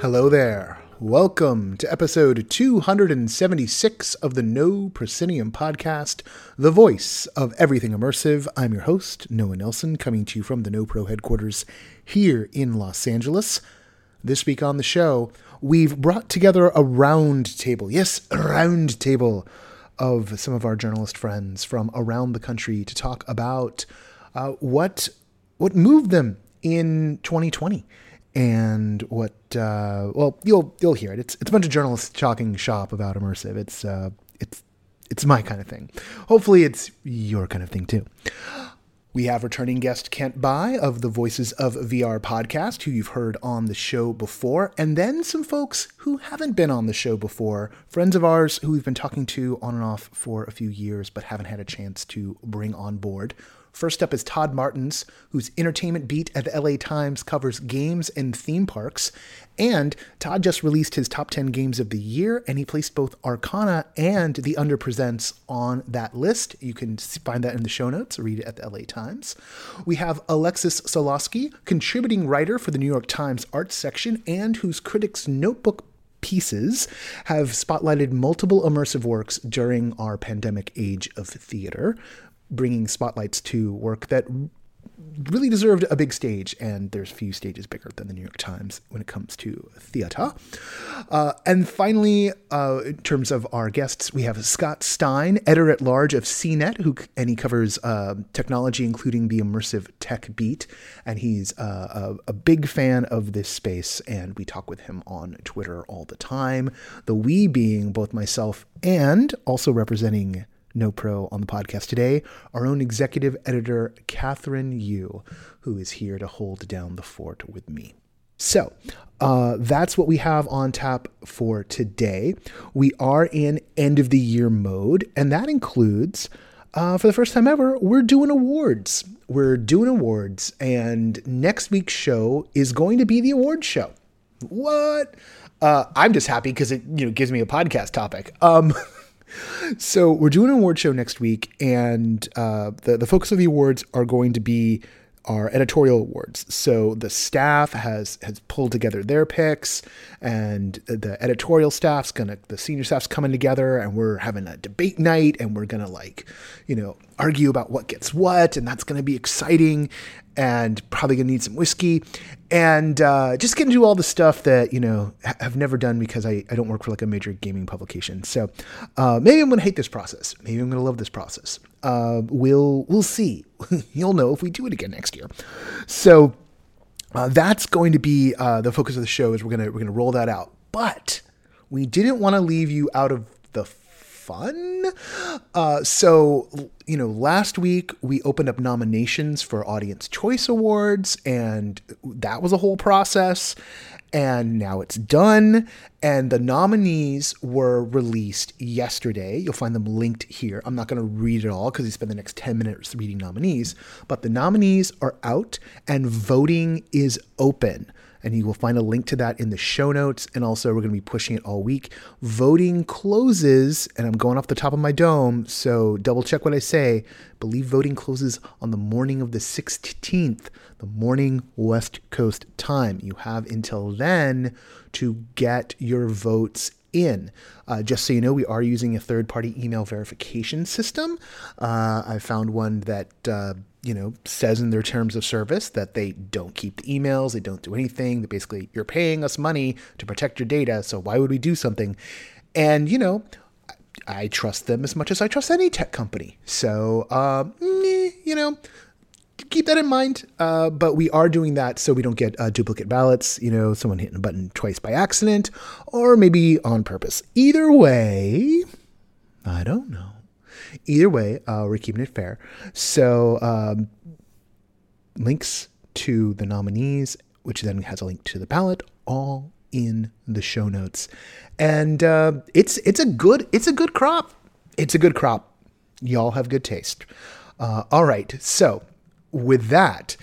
Hello there. Welcome to episode 276 of the No Proscenium podcast, the voice of everything immersive. I'm your host, Noah Nelson, coming to you from the No Pro headquarters here in Los Angeles. This week on the show, we've brought together a round table. Yes, a round table of some of our journalist friends from around the country to talk about uh, what what moved them in 2020 and what uh, well you'll you'll hear it. It's it's a bunch of journalists talking shop about immersive. It's uh, it's it's my kind of thing. Hopefully, it's your kind of thing too. We have returning guest Kent Bye of the Voices of VR podcast, who you've heard on the show before, and then some folks who haven't been on the show before, friends of ours who we've been talking to on and off for a few years but haven't had a chance to bring on board. First up is Todd Martens, whose entertainment beat at the LA Times covers games and theme parks. And Todd just released his top 10 games of the year, and he placed both Arcana and The Under Presents on that list. You can find that in the show notes, read it at the LA Times. We have Alexis Soloski, contributing writer for the New York Times Arts section, and whose Critics Notebook pieces have spotlighted multiple immersive works during our pandemic age of theater bringing spotlights to work that really deserved a big stage, and there's few stages bigger than the New York Times when it comes to theater. Uh, and finally, uh, in terms of our guests, we have Scott Stein, editor at large of CNET, who and he covers uh, technology, including the immersive tech beat, and he's uh, a, a, big fan of this space. And we talk with him on Twitter all the time. The we being both myself and also representing no Pro on the podcast today, our own executive editor, Kathryn Yu, who is here to hold down the fort with me. So, uh, that's what we have on tap for today. We are in end of the year mode, and that includes, uh, for the first time ever, we're doing awards. We're doing awards, and next week's show is going to be the award show. What? Uh, I'm just happy because it you know gives me a podcast topic. Um, so we're doing an award show next week, and uh, the the focus of the awards are going to be our editorial awards. So the staff has has pulled together their picks, and the editorial staff's gonna the senior staff's coming together, and we're having a debate night, and we're gonna like, you know, argue about what gets what, and that's gonna be exciting and probably gonna need some whiskey. And uh, just get into all the stuff that you know have never done because I, I don't work for like a major gaming publication. So uh, maybe i'm gonna hate this process. Maybe i'm gonna love this process. Uh, we'll we'll see. You'll know if we do it again next year. So uh, that's going to be uh, the focus of the show is we're gonna we're gonna roll that out. But we didn't want to leave you out of fun. Uh, so, you know, last week we opened up nominations for Audience Choice Awards, and that was a whole process. And now it's done. And the nominees were released yesterday. You'll find them linked here. I'm not going to read it all because you spend the next 10 minutes reading nominees. But the nominees are out and voting is open and you will find a link to that in the show notes. And also, we're going to be pushing it all week. Voting closes, and I'm going off the top of my dome, so double check what I say. believe voting closes on the morning of the 16th, the morning West Coast time. You have until then to get your votes in. Uh, just so you know, we are using a third party email verification system. Uh, I found one that uh, you know, says in their terms of service that they don't keep the emails, they don't do anything. That basically, you're paying us money to protect your data, so why would we do something? And you know, I trust them as much as I trust any tech company. So, uh, you know, keep that in mind. Uh, but we are doing that so we don't get uh, duplicate ballots. You know, someone hitting a button twice by accident, or maybe on purpose. Either way, I don't know. Either way, uh, we're keeping it fair. So, um, links to the nominees, which then has a link to the ballot, all in the show notes. And uh, it's it's a good it's a good crop. It's a good crop. Y'all have good taste. Uh, all right. So with that,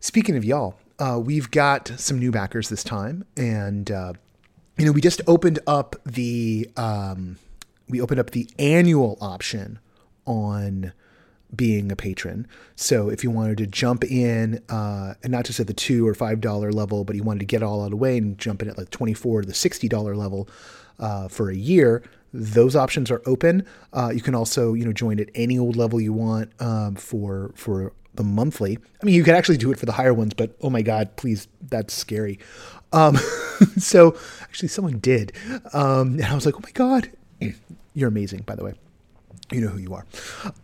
speaking of y'all, uh, we've got some new backers this time, and uh, you know, we just opened up the um, we opened up the annual option on being a patron. So if you wanted to jump in, uh, and not just at the two or five dollar level, but you wanted to get all out of the way and jump in at like twenty four to the sixty dollar level uh, for a year, those options are open. Uh, you can also you know join at any old level you want um, for for the monthly. I mean, you could actually do it for the higher ones, but oh my god, please, that's scary. Um, so actually, someone did, um, and I was like, oh my god, you're amazing, by the way. You know who you are.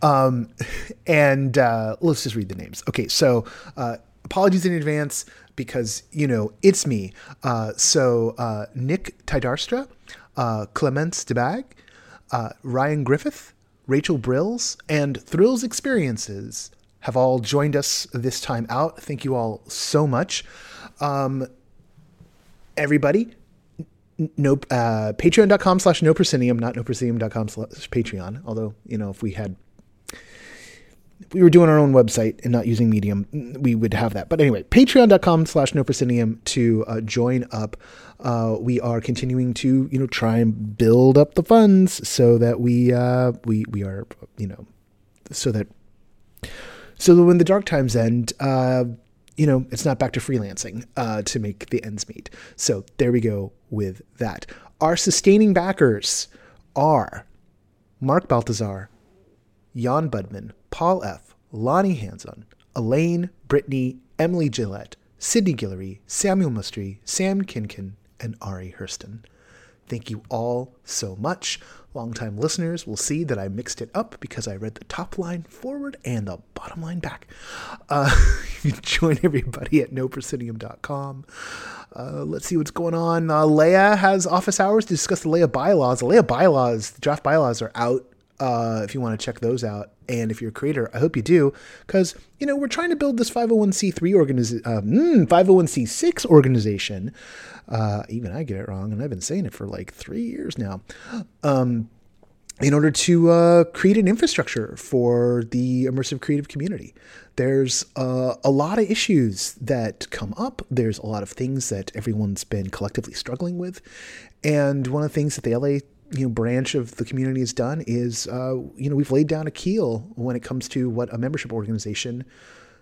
Um, and uh, let's just read the names. Okay, so uh, apologies in advance because, you know, it's me. Uh, so uh, Nick Tidarstra, uh, Clemence DeBag, uh, Ryan Griffith, Rachel Brills, and Thrills Experiences have all joined us this time out. Thank you all so much. Um, everybody, no uh, patreon.com slash no proscenium not no proscenium.com slash patreon although you know if we had if we were doing our own website and not using medium we would have that but anyway patreon.com slash no proscenium to uh, join up uh, we are continuing to you know try and build up the funds so that we uh, we we are you know so that so when the dark times end uh, you know, it's not back to freelancing uh, to make the ends meet. So there we go with that. Our sustaining backers are Mark Baltazar, Jan Budman, Paul F., Lonnie Hanson, Elaine, Brittany, Emily Gillette, Sydney Guillory, Samuel Mustry, Sam Kinkin, and Ari Hurston. Thank you all so much. Longtime listeners will see that I mixed it up because I read the top line forward and the bottom line back. Uh, you can join everybody at noproscenium.com. Uh, let's see what's going on. Uh, LEIA has office hours to discuss the LEIA bylaws. The LEIA bylaws, the draft bylaws are out uh, if you want to check those out. And if you're a creator, I hope you do, because you know we're trying to build this 501c3 organization, uh, mm, 501c6 organization. Uh, even I get it wrong, and I've been saying it for like three years now. Um, in order to uh, create an infrastructure for the immersive creative community. There's uh, a lot of issues that come up. There's a lot of things that everyone's been collectively struggling with. And one of the things that the LA you know branch of the community has done is uh, you know we've laid down a keel when it comes to what a membership organization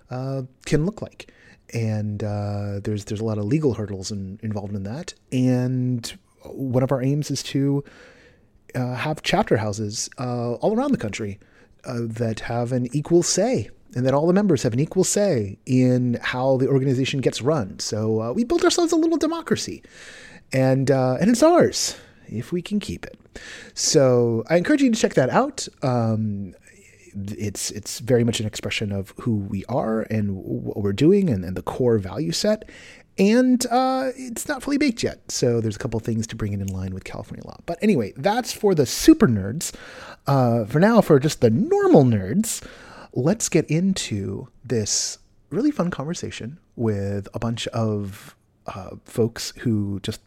uh, can look like, and uh, there's there's a lot of legal hurdles in, involved in that. And one of our aims is to uh, have chapter houses uh, all around the country uh, that have an equal say. And that all the members have an equal say in how the organization gets run. So we built ourselves a little democracy, and and it's ours if we can keep it. So I encourage you to check that out. Um, it's it's very much an expression of who we are and what we're doing and, and the core value set. And uh, it's not fully baked yet, so there's a couple things to bring it in line with California law. But anyway, that's for the super nerds. Uh, for now, for just the normal nerds, let's get into this really fun conversation with a bunch of uh, folks who just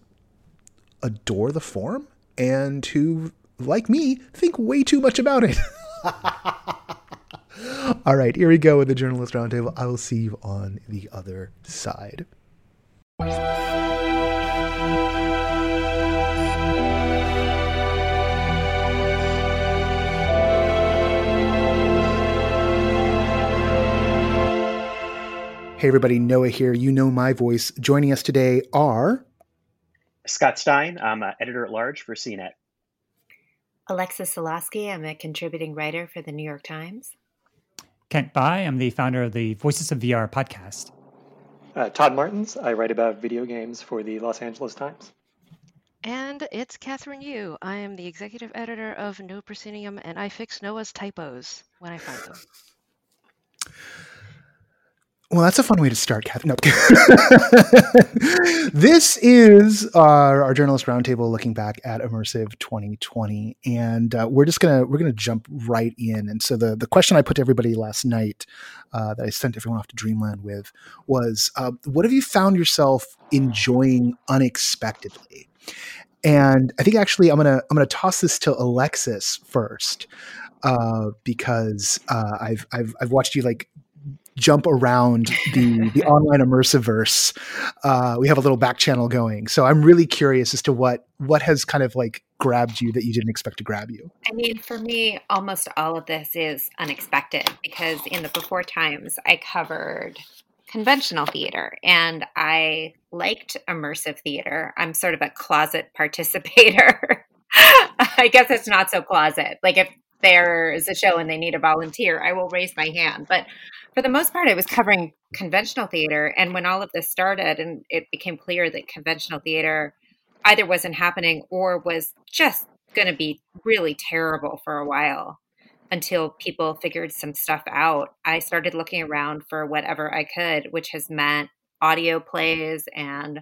adore the form and who, like me, think way too much about it. All right, here we go with the Journalist Roundtable. I will see you on the other side. Hey, everybody, Noah here. You know my voice. Joining us today are Scott Stein. I'm editor at large for CNET. Alexis Soloski. I'm a contributing writer for the New York Times. Kent Bye. I'm the founder of the Voices of VR podcast. Uh, Todd Martens. I write about video games for the Los Angeles Times. And it's Kathryn Yu. I am the executive editor of No Proscenium, and I fix Noah's typos when I find them. Well, that's a fun way to start, Kathryn. No. this is our, our, journalist roundtable looking back at immersive 2020, and uh, we're just gonna we're gonna jump right in. And so the the question I put to everybody last night uh, that I sent everyone off to Dreamland with was, uh, what have you found yourself enjoying unexpectedly? And I think actually I'm gonna I'm gonna toss this to Alexis first uh, because uh, I've I've I've watched you like jump around the the online immersive verse. Uh, we have a little back channel going, so I'm really curious as to what what has kind of like grabbed you that you didn't expect to grab you. I mean, for me, almost all of this is unexpected because in the before times, I covered conventional theater and I liked immersive theater. I'm sort of a closet participator. I guess it's not so closet. Like if there is a show and they need a volunteer, I will raise my hand. But for the most part, I was covering conventional theater. And when all of this started and it became clear that conventional theater either wasn't happening or was just going to be really terrible for a while until people figured some stuff out, I started looking around for whatever I could, which has meant audio plays and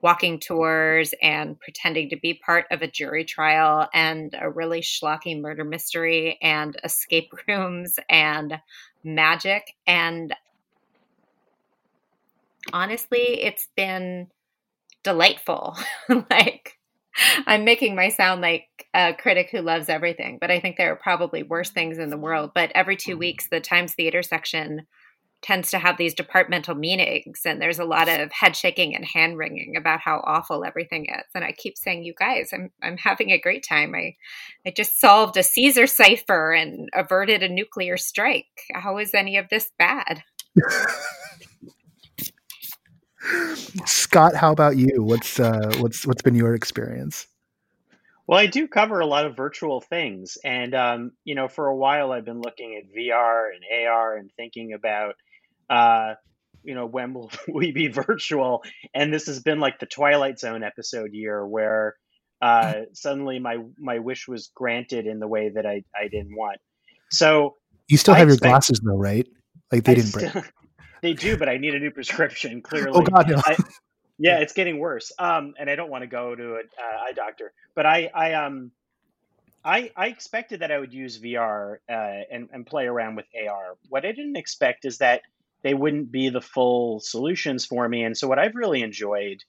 walking tours and pretending to be part of a jury trial and a really schlocky murder mystery and escape rooms and magic. And honestly, it's been delightful. like, I'm making my sound like a critic who loves everything, but I think there are probably worse things in the world. But every two weeks, the Times Theater section tends to have these departmental meetings and there's a lot of head shaking and hand wringing about how awful everything is. And i keep saying you guys i'm i'm having a great time. I i just solved a caesar cipher and averted a nuclear strike. How is any of this bad? Scott how about you? What's uh what's what's been your experience? Well, I do cover a lot of virtual things. And, um, you know, for a while I've been looking at VR and AR and thinking about uh, you know, when will we be virtual? And this has been like the Twilight Zone episode year where uh, suddenly my my wish was granted in the way that I, I didn't want. So you still have I your expect, glasses though, right? Like they I didn't still, break. they do, but I need a new prescription. Clearly, oh God, no. I, yeah, it's getting worse. Um, and I don't want to go to an uh, eye doctor, but I I um I, I expected that I would use VR uh, and, and play around with AR. What I didn't expect is that they wouldn't be the full solutions for me. And so what I've really enjoyed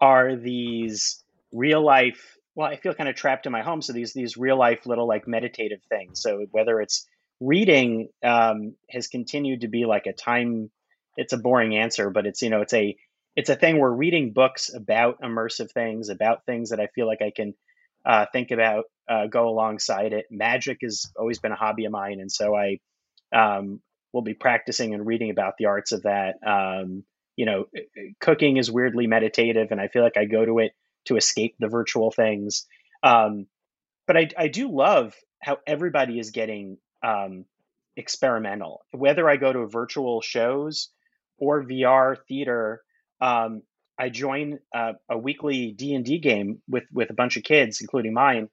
are these real life well, I feel kind of trapped in my home. So these these real life little like meditative things. So whether it's reading um, has continued to be like a time it's a boring answer, but it's you know, it's a it's a thing where reading books about immersive things, about things that I feel like I can uh, think about, uh, go alongside it. Magic has always been a hobby of mine, and so I um, will be practicing and reading about the arts of that. Um, you know, eh, eh, cooking is weirdly meditative, and I feel like I go to it to escape the virtual things. Um, but I, I do love how everybody is getting um, experimental. Whether I go to virtual shows or VR theater, um, I join a weekly D and D game with with a bunch of kids, including mine,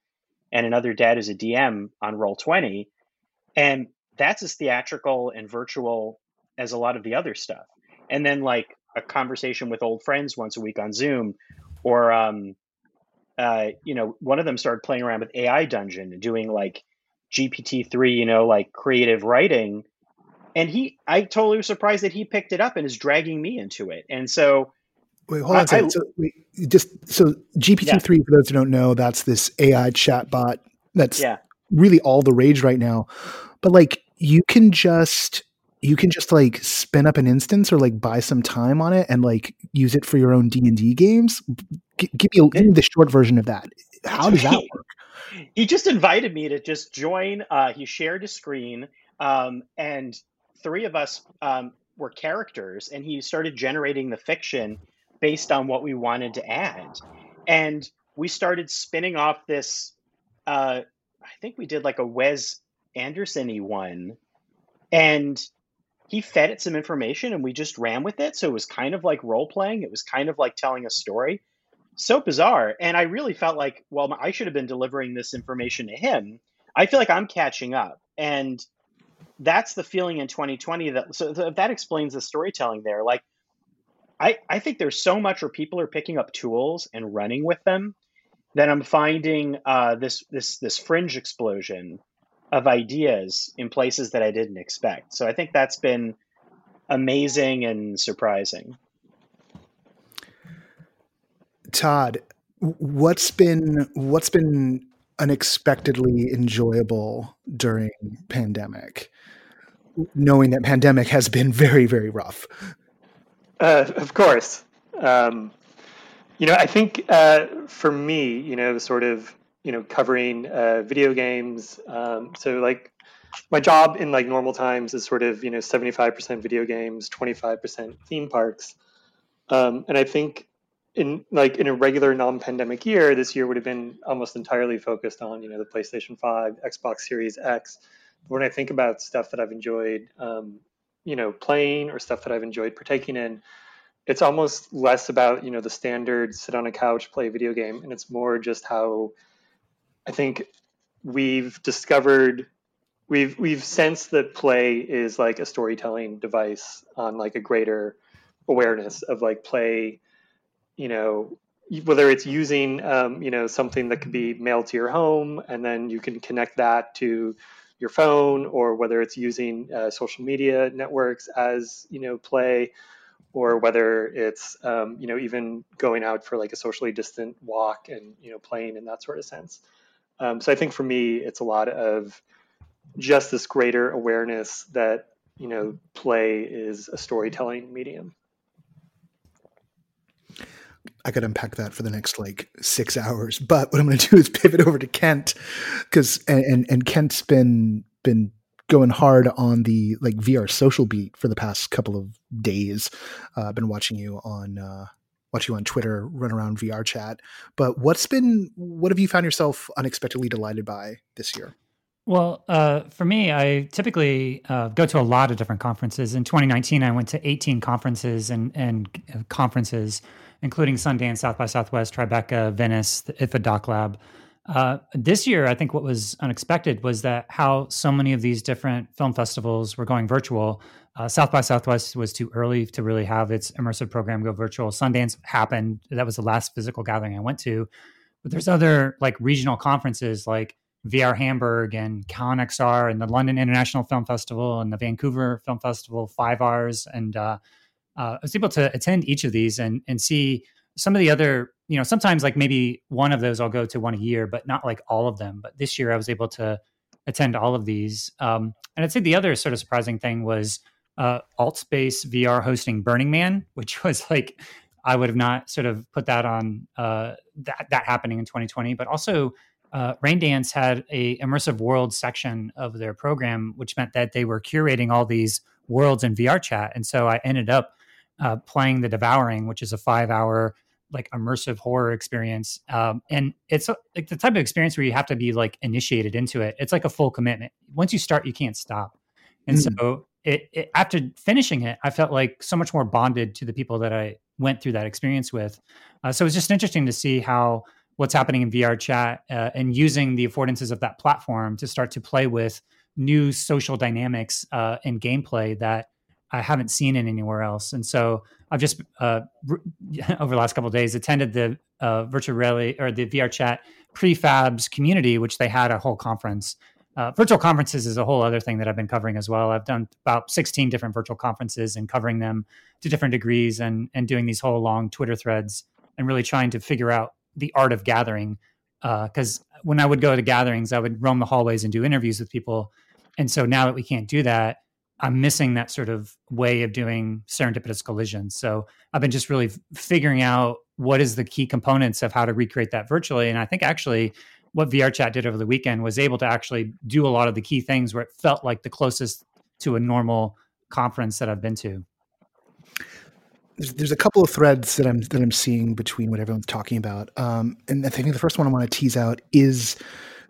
and another dad is a DM on Roll Twenty, and that's as theatrical and virtual as a lot of the other stuff. And then like a conversation with old friends once a week on Zoom, or um, uh, you know, one of them started playing around with AI Dungeon and doing like GPT three, you know, like creative writing. And he, I totally was surprised that he picked it up and is dragging me into it. And so, Wait, hold on a second. so we just so GPT three, yeah. for those who don't know, that's this AI chatbot that's yeah. really all the rage right now. But like, you can just you can just like spin up an instance or like buy some time on it and like use it for your own D and D games. G- give me, give me the short version of that. How does that work? he just invited me to just join. Uh, he shared a screen, um, and three of us um, were characters, and he started generating the fiction based on what we wanted to add, and we started spinning off this. Uh, I think we did like a Wes Anderson-y one and he fed it some information and we just ran with it. So it was kind of like role playing. It was kind of like telling a story. So bizarre. And I really felt like, well, I should have been delivering this information to him. I feel like I'm catching up. And that's the feeling in 2020 that so that explains the storytelling there. Like I, I think there's so much where people are picking up tools and running with them that I'm finding uh, this this this fringe explosion of ideas in places that I didn't expect. So I think that's been amazing and surprising. Todd, what's been what's been unexpectedly enjoyable during pandemic? knowing that pandemic has been very, very rough. Uh, of course. Um, you know, I think uh, for me, you know, sort of, you know, covering uh, video games. Um, so like my job in like normal times is sort of, you know, 75% video games, 25% theme parks. Um, and I think in like in a regular non-pandemic year, this year would have been almost entirely focused on, you know, the PlayStation 5, Xbox Series X. But When I think about stuff that I've enjoyed, um, you know, playing or stuff that I've enjoyed partaking in, it's almost less about you know the standard sit on a couch play a video game and it's more just how i think we've discovered we've we've sensed that play is like a storytelling device on like a greater awareness of like play you know whether it's using um, you know something that could be mailed to your home and then you can connect that to your phone or whether it's using uh, social media networks as you know play or whether it's um, you know even going out for like a socially distant walk and you know playing in that sort of sense. Um, so I think for me, it's a lot of just this greater awareness that you know play is a storytelling medium. I could unpack that for the next like six hours, but what I'm going to do is pivot over to Kent because and, and and Kent's been been going hard on the like VR social beat for the past couple of days. Uh, I've been watching you on uh, watch you on Twitter run around VR chat. But what's been what have you found yourself unexpectedly delighted by this year? Well, uh, for me, I typically uh, go to a lot of different conferences. In 2019, I went to 18 conferences and, and uh, conferences, including Sundance, South by Southwest, Tribeca, Venice, the IDFA DocLab. Uh, this year, I think what was unexpected was that how so many of these different film festivals were going virtual. Uh, South by Southwest was too early to really have its immersive program go virtual. Sundance happened; that was the last physical gathering I went to. But there's other like regional conferences like VR Hamburg and ConXR and the London International Film Festival and the Vancouver Film Festival, Five Rs, and uh, uh, I was able to attend each of these and and see some of the other you know sometimes like maybe one of those i'll go to one a year but not like all of them but this year i was able to attend all of these um, and i'd say the other sort of surprising thing was uh, altspace vr hosting burning man which was like i would have not sort of put that on uh, that, that happening in 2020 but also uh, Raindance had a immersive world section of their program, which meant that they were curating all these worlds in VR chat. And so I ended up uh, playing The Devouring, which is a five hour like immersive horror experience um, and it's like the type of experience where you have to be like initiated into it it's like a full commitment once you start you can't stop and mm. so it, it, after finishing it i felt like so much more bonded to the people that i went through that experience with uh, so it's just interesting to see how what's happening in vr chat uh, and using the affordances of that platform to start to play with new social dynamics uh, and gameplay that I haven't seen it anywhere else. And so I've just uh, over the last couple days attended the uh, virtual reality or the VR chat prefabs community, which they had a whole conference. Uh, virtual conferences is a whole other thing that I've been covering as well. I've done about 16 different virtual conferences and covering them to different degrees and and doing these whole long Twitter threads and really trying to figure out the art of gathering. Because uh, when I would go to gatherings, I would roam the hallways and do interviews with people. And so now that we can't do that, I'm missing that sort of way of doing serendipitous collisions. So I've been just really figuring out what is the key components of how to recreate that virtually. And I think actually what VR Chat did over the weekend was able to actually do a lot of the key things where it felt like the closest to a normal conference that I've been to. There's, there's a couple of threads that I'm that I'm seeing between what everyone's talking about, um, and I think the first one I want to tease out is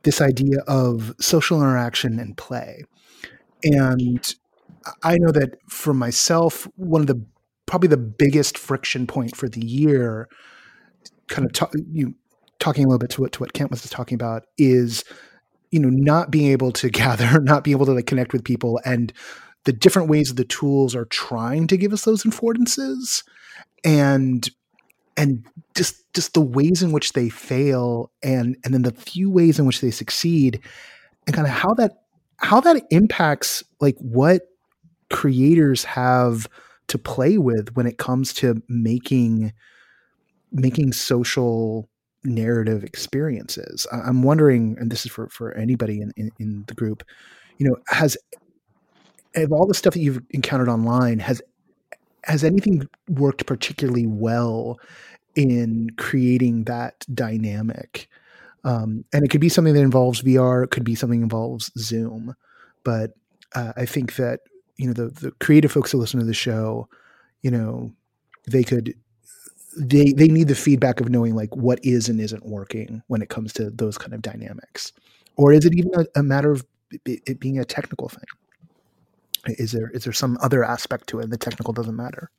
this idea of social interaction and play. And I know that for myself, one of the probably the biggest friction point for the year, kind of talk, you talking a little bit to what to what Kent was talking about is, you know, not being able to gather, not being able to like connect with people, and the different ways the tools are trying to give us those affordances, and and just just the ways in which they fail, and and then the few ways in which they succeed, and kind of how that how that impacts like what creators have to play with when it comes to making making social narrative experiences. I'm wondering, and this is for for anybody in, in, in the group, you know, has of all the stuff that you've encountered online, has has anything worked particularly well in creating that dynamic? Um, and it could be something that involves VR. It could be something that involves Zoom. But uh, I think that you know the the creative folks who listen to the show, you know, they could they they need the feedback of knowing like what is and isn't working when it comes to those kind of dynamics, or is it even a, a matter of it being a technical thing? Is there is there some other aspect to it? And the technical doesn't matter.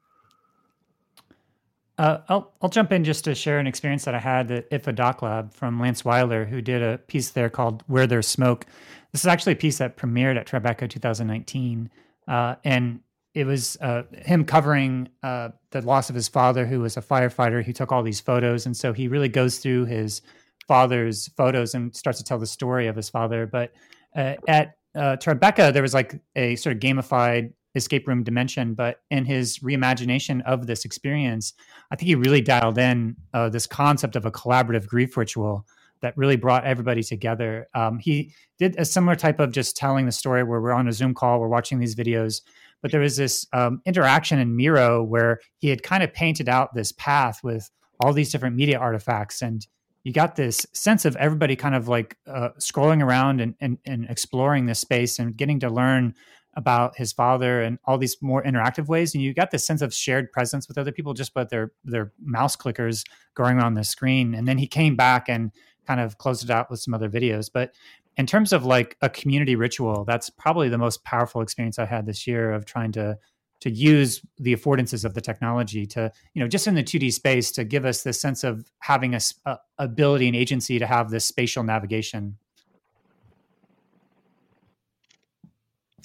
Uh, I'll I'll jump in just to share an experience that I had at IDFA DocLab from Lance Weiler, who did a piece there called "Where There's Smoke." This is actually a piece that premiered at Tribeca 2019, uh, and it was uh, him covering uh, the loss of his father, who was a firefighter. He took all these photos, and so he really goes through his father's photos and starts to tell the story of his father. But uh, at uh, Tribeca, there was like a sort of gamified escape room dimension, but in his reimagination of this experience, I think he really dialed in uh, this concept of a collaborative grief ritual that really brought everybody together. Um, he did a similar type of just telling the story where we're on a Zoom call, we're watching these videos, but there was this um, interaction in Miro where he had kind of painted out this path with all these different media artifacts and you got this sense of everybody kind of like uh, scrolling around and, and, and exploring this space and getting to learn about his father and all these more interactive ways and you got this sense of shared presence with other people just by their their mouse clickers going on the screen. And then he came back and kind of closed it out with some other videos. But in terms of like a community ritual that's probably the most powerful experience i had this year of trying to to use the affordances of the technology to you know just in the 2d space to give us this sense of having a, a ability and agency to have this spatial navigation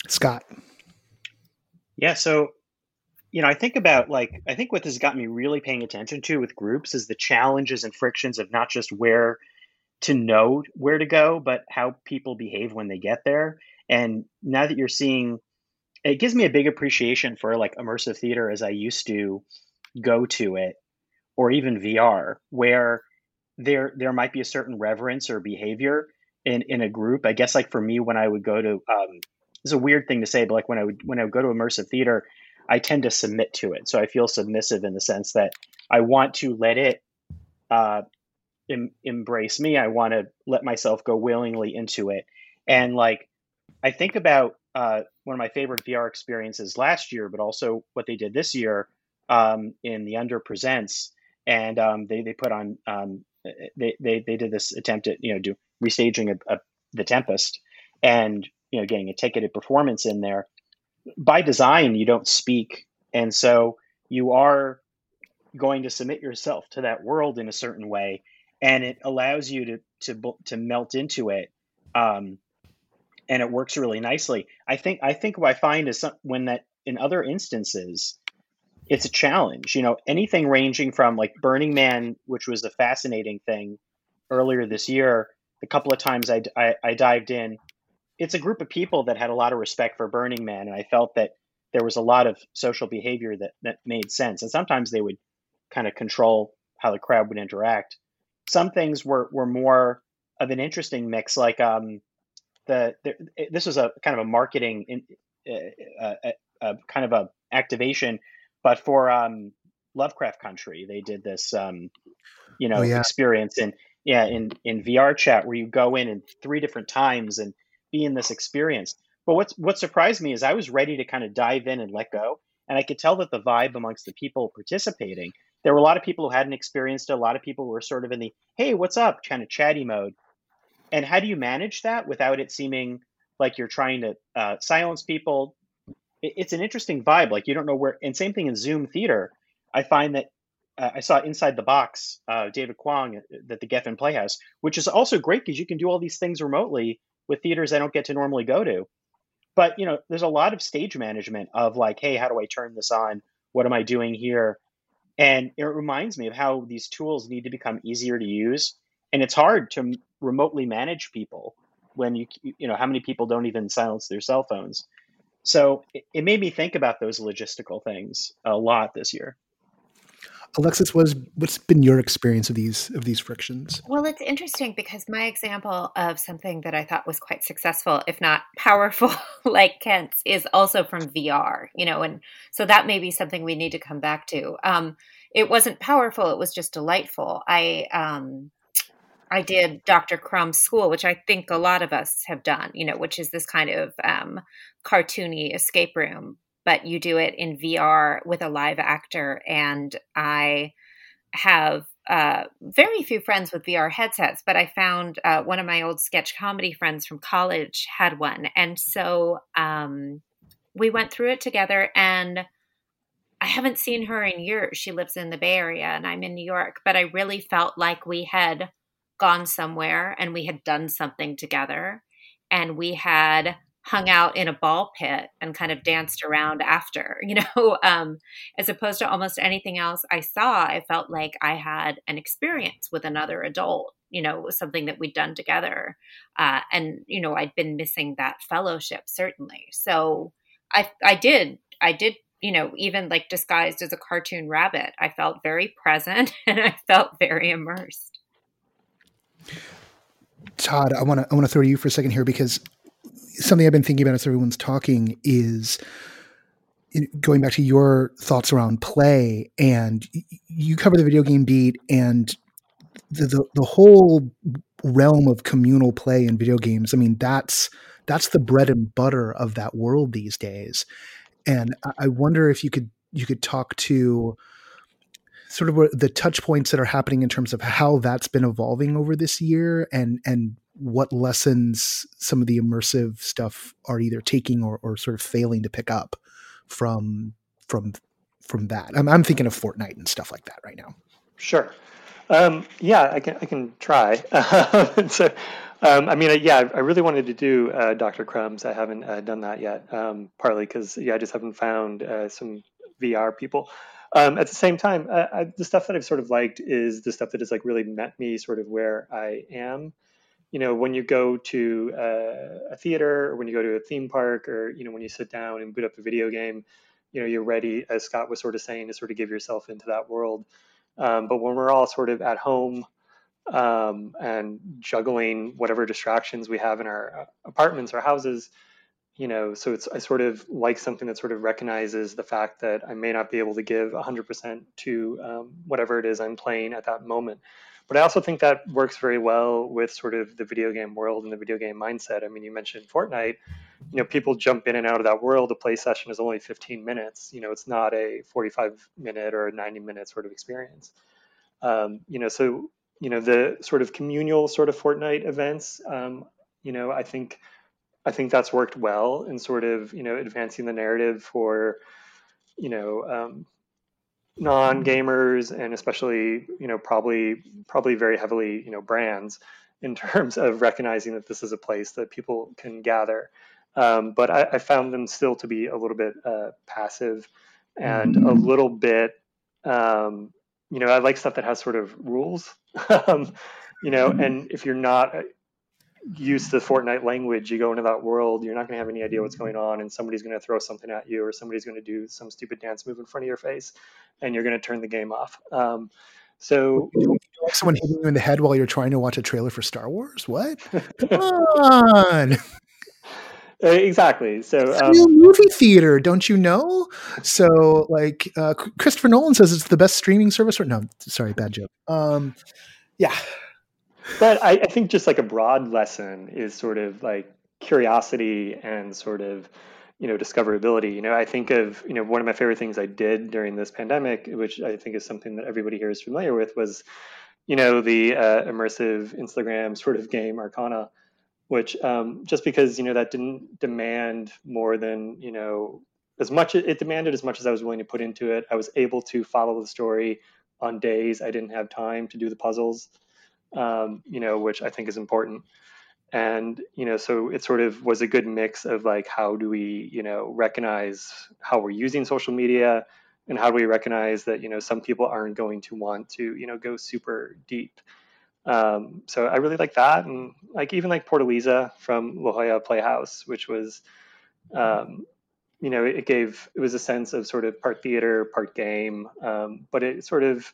Scott. Yeah, so you know, I think about like I think what this has got me really paying attention to with groups is the challenges and frictions of not just where to know where to go, but how people behave when they get there. And now that you're seeing it gives me a big appreciation for like immersive theater as I used to go to it or even VR where there there might be a certain reverence or behavior in in a group. I guess like for me when I would go to um, it's a weird thing to say, but like when I would when I would go to immersive theater, I tend to submit to it. So I feel submissive in the sense that I want to let it uh, em- embrace me. I want to let myself go willingly into it. And like I think about uh, one of my favorite VR experiences last year, but also what they did this year um, in the Under Presents, and um, they they put on um, they, they they did this attempt at you know do restaging a, a, the Tempest, and you know getting a ticketed performance in there by design you don't speak and so you are going to submit yourself to that world in a certain way and it allows you to to to melt into it um, and it works really nicely i think i think what i find is some, when that in other instances it's a challenge you know anything ranging from like burning man which was a fascinating thing earlier this year a couple of times I, I, I dived in it's a group of people that had a lot of respect for Burning Man, and I felt that there was a lot of social behavior that that made sense. And sometimes they would kind of control how the crowd would interact. Some things were were more of an interesting mix, like um, the, the this was a kind of a marketing in, uh, uh, uh, kind of a activation, but for um, Lovecraft Country, they did this um, you know oh, yeah. experience in yeah in in VR chat where you go in in three different times and be in this experience. But what's what surprised me is I was ready to kind of dive in and let go, and I could tell that the vibe amongst the people participating. There were a lot of people who hadn't experienced it. A lot of people were sort of in the "Hey, what's up?" kind of chatty mode. And how do you manage that without it seeming like you're trying to uh, silence people? It, it's an interesting vibe. Like you don't know where. And same thing in Zoom theater. I find that uh, I saw Inside the Box, uh, David Kwong at uh, the Geffen Playhouse, which is also great because you can do all these things remotely with theaters I don't get to normally go to. But you know, there's a lot of stage management of like, hey, how do I turn this on? What am I doing here? And it reminds me of how these tools need to become easier to use. And it's hard to remotely manage people when you you know how many people don't even silence their cell phones. So it, it made me think about those logistical things a lot this year. Alexis, was what's been your experience of these of these frictions? Well, it's interesting because my example of something that I thought was quite successful, if not powerful, like Kent's, is also from VR. You know, and so that may be something we need to come back to. Um, it wasn't powerful; it was just delightful. I um, I did Dr. Crumb's school, which I think a lot of us have done. You know, which is this kind of um, cartoony escape room but you do it in VR with a live actor. And I have uh, very few friends with VR headsets, but I found uh, one of my old sketch comedy friends from college had one. And so um, we went through it together. And I haven't seen her in years. She lives in the Bay Area and I'm in New York, but I really felt like we had gone somewhere and we had done something together. And we had hung out in a ball pit and kind of danced around after, you know, um, as opposed to almost anything else I saw, I felt like I had an experience with another adult, you know, something that we'd done together. Uh, and, you know, I'd been missing that fellowship, certainly. So I, I did, I did, you know, even like disguised as a cartoon rabbit, I felt very present and I felt very immersed. Todd, I want to I want to throw to you for a second here because something I've been thinking about as everyone's talking is going back to your thoughts around play and you cover the video game beat and the, the, the whole realm of communal play in video games. I mean, that's that's the bread and butter of that world these days. And I wonder if you could you could talk to sort of the touch points that are happening in terms of how that's been evolving over this year and and what lessons some of the immersive stuff are either taking or, or sort of failing to pick up from from from that. I'm, I'm thinking of Fortnite and stuff like that right now. Sure. Um, yeah, I can I can try. so, um, I mean, yeah, I really wanted to do uh, Dr. Crumbs. I haven't uh, done that yet. Um, partly because yeah, I just haven't found uh, some VR people. Um, at the same time, I, the stuff that I've sort of liked is the stuff that has like really met me sort of where I am you know, when you go to a, a theater or when you go to a theme park or, you know, when you sit down and boot up a video game, you know, you're ready, as Scott was sort of saying, to sort of give yourself into that world. Um, but when we're all sort of at home um, and juggling whatever distractions we have in our uh, apartments or houses, you know, so it's I sort of like something that sort of recognizes the fact that I may not be able to give 100% to um, whatever it is I'm playing at that moment. But I also think that works very well with sort of the video game world and the video game mindset. I mean, you mentioned Fortnite. You know, people jump in and out of that world. A play session is only 15 minutes. You know, it's not a 45 minute or 90 minute sort of experience. Um, you know, so you know the sort of communal sort of Fortnite events. Um, you know, I think I think that's worked well in sort of you know advancing the narrative for you know um, non gamers and especially you know probably probably very heavily you know brands in terms of recognizing that this is a place that people can gather. Um, but I, I, found them still to be a little bit uh, passive and a little bit, um, you know, I like stuff that has sort of rules, um, you know, and if you're not use the Fortnite language, you go into that world, you're not going to have any idea what's going on, and somebody's going to throw something at you, or somebody's going to do some stupid dance move in front of your face, and you're going to turn the game off. Um, so, like someone hitting you in the head while you're trying to watch a trailer for Star Wars? What? Come on. Exactly. So, um, real movie theater, don't you know? So, like, uh, Christopher Nolan says it's the best streaming service. Or no, sorry, bad joke. Um, yeah, but I, I think just like a broad lesson is sort of like curiosity and sort of you know discoverability. You know i think of you know one of my favorite things i did during this pandemic which i think is something that everybody here is familiar with was you know the uh, immersive instagram sort of game arcana which um, just because you know that didn't demand more than you know as much it demanded as much as i was willing to put into it. I was able to follow the story on days i didn't have time to do the puzzles um, you know, which I think is important. And, you know, so it sort of was a good mix of like, how do we, you know, recognize how we're using social media and how do we recognize that, you know, some people aren't going to want to, you know, go super deep. Um, so I really like that. And like, even like Portalisa from La Jolla Playhouse, which was, um, you know, it gave it was a sense of sort of part theater, part game, um, but it sort of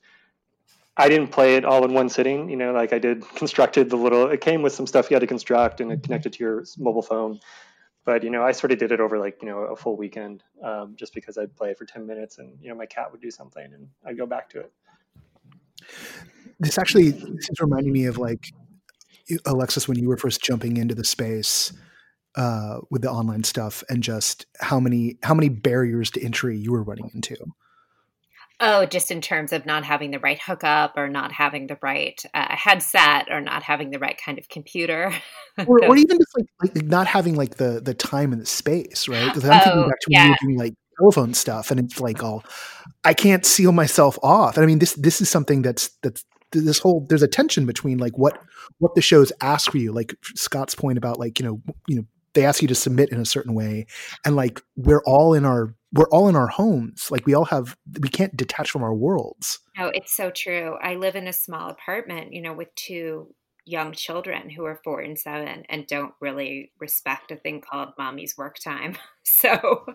I didn't play it all in one sitting. You know, like I did constructed the little. It came with some stuff you had to construct and it connected to your mobile phone. But you know, I sort of did it over like you know a full weekend, um, just because I'd play for ten minutes and you know my cat would do something and I'd go back to it. This actually this is reminding me of like Alexis when you were first jumping into the space uh, with the online stuff and just how many how many barriers to entry you were running into. Oh, just in terms of not having the right hookup or not having the right uh, headset or not having the right kind of computer, or, or, even just like, like, not having like the the time and the space, right? Because I'm oh, thinking back to when yeah. you were doing like telephone stuff, and it's like all I can't seal myself off. And I mean, this this is something that's that's this whole there's a tension between like what what the shows ask for you, like Scott's point about like you know you know they ask you to submit in a certain way, and like we're all in our we're all in our homes. Like we all have, we can't detach from our worlds. No, it's so true. I live in a small apartment, you know, with two young children who are four and seven and don't really respect a thing called mommy's work time. So,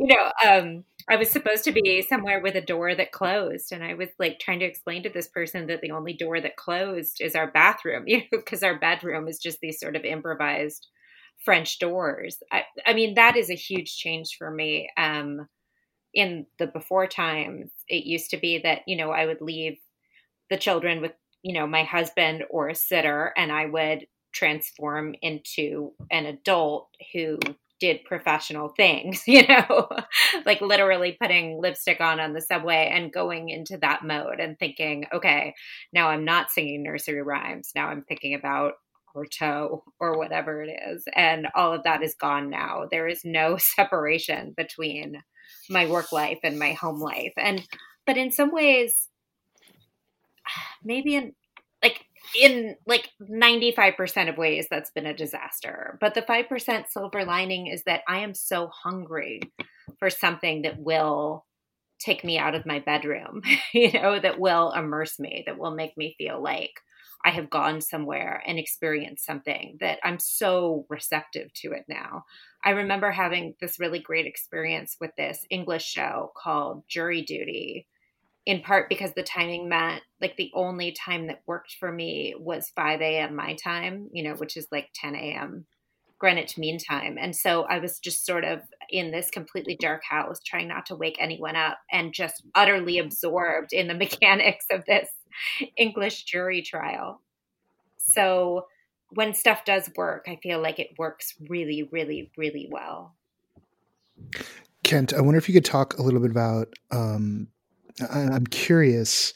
you know, um, I was supposed to be somewhere with a door that closed, and I was like trying to explain to this person that the only door that closed is our bathroom, you know, because our bedroom is just these sort of improvised French doors. I, I mean, that is a huge change for me. Um, in the before times, it used to be that, you know, I would leave the children with, you know, my husband or a sitter, and I would transform into an adult who did professional things, you know, like literally putting lipstick on on the subway and going into that mode and thinking, okay, now I'm not singing nursery rhymes. Now I'm thinking about Artaud or whatever it is. And all of that is gone now. There is no separation between my work life and my home life. And, but in some ways, maybe in like, in like 95% of ways, that's been a disaster. But the 5% silver lining is that I am so hungry for something that will take me out of my bedroom, you know, that will immerse me, that will make me feel like I have gone somewhere and experienced something that I'm so receptive to it now. I remember having this really great experience with this English show called Jury Duty, in part because the timing meant like the only time that worked for me was 5 a.m. my time, you know, which is like 10 a.m. Greenwich Mean Time. And so I was just sort of in this completely dark house, trying not to wake anyone up and just utterly absorbed in the mechanics of this English jury trial. So when stuff does work, I feel like it works really, really, really well. Kent, I wonder if you could talk a little bit about. Um, I, am curious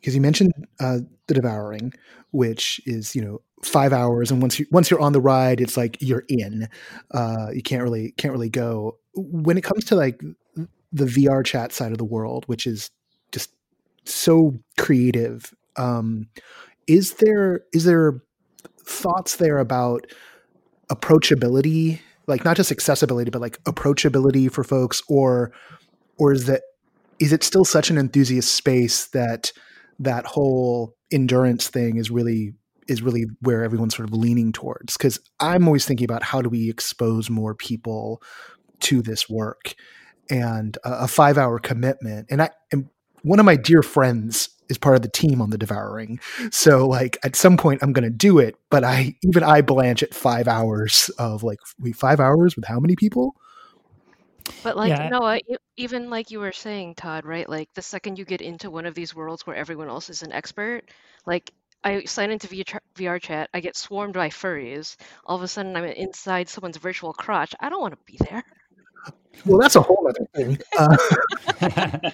because you mentioned uh, the devouring, which is you know five hours, and once you once you're on the ride, it's like you're in. Uh, you can't really can't really go. When it comes to like the VRChat side of the world, which is so creative. Um, is there is there thoughts there about approachability, like not just accessibility, but like approachability for folks, or or is that is it still such an enthusiast space that that whole endurance thing is really is really where everyone's sort of leaning towards because i'm always thinking about how do we expose more people to this work and a, a five hour commitment and i and one of my dear friends is part of the team on the devouring so like at some point i'm going to do it but i even i blanch at five hours of like five hours with how many people but like yeah. Noah, even like you were saying, Todd, right? Like the second you get into one of these worlds where everyone else is an expert, like I sign into VRChat, I get swarmed by furries. All of a sudden, I'm inside someone's virtual crotch. I don't want to be there. Well, that's a whole other thing. Uh,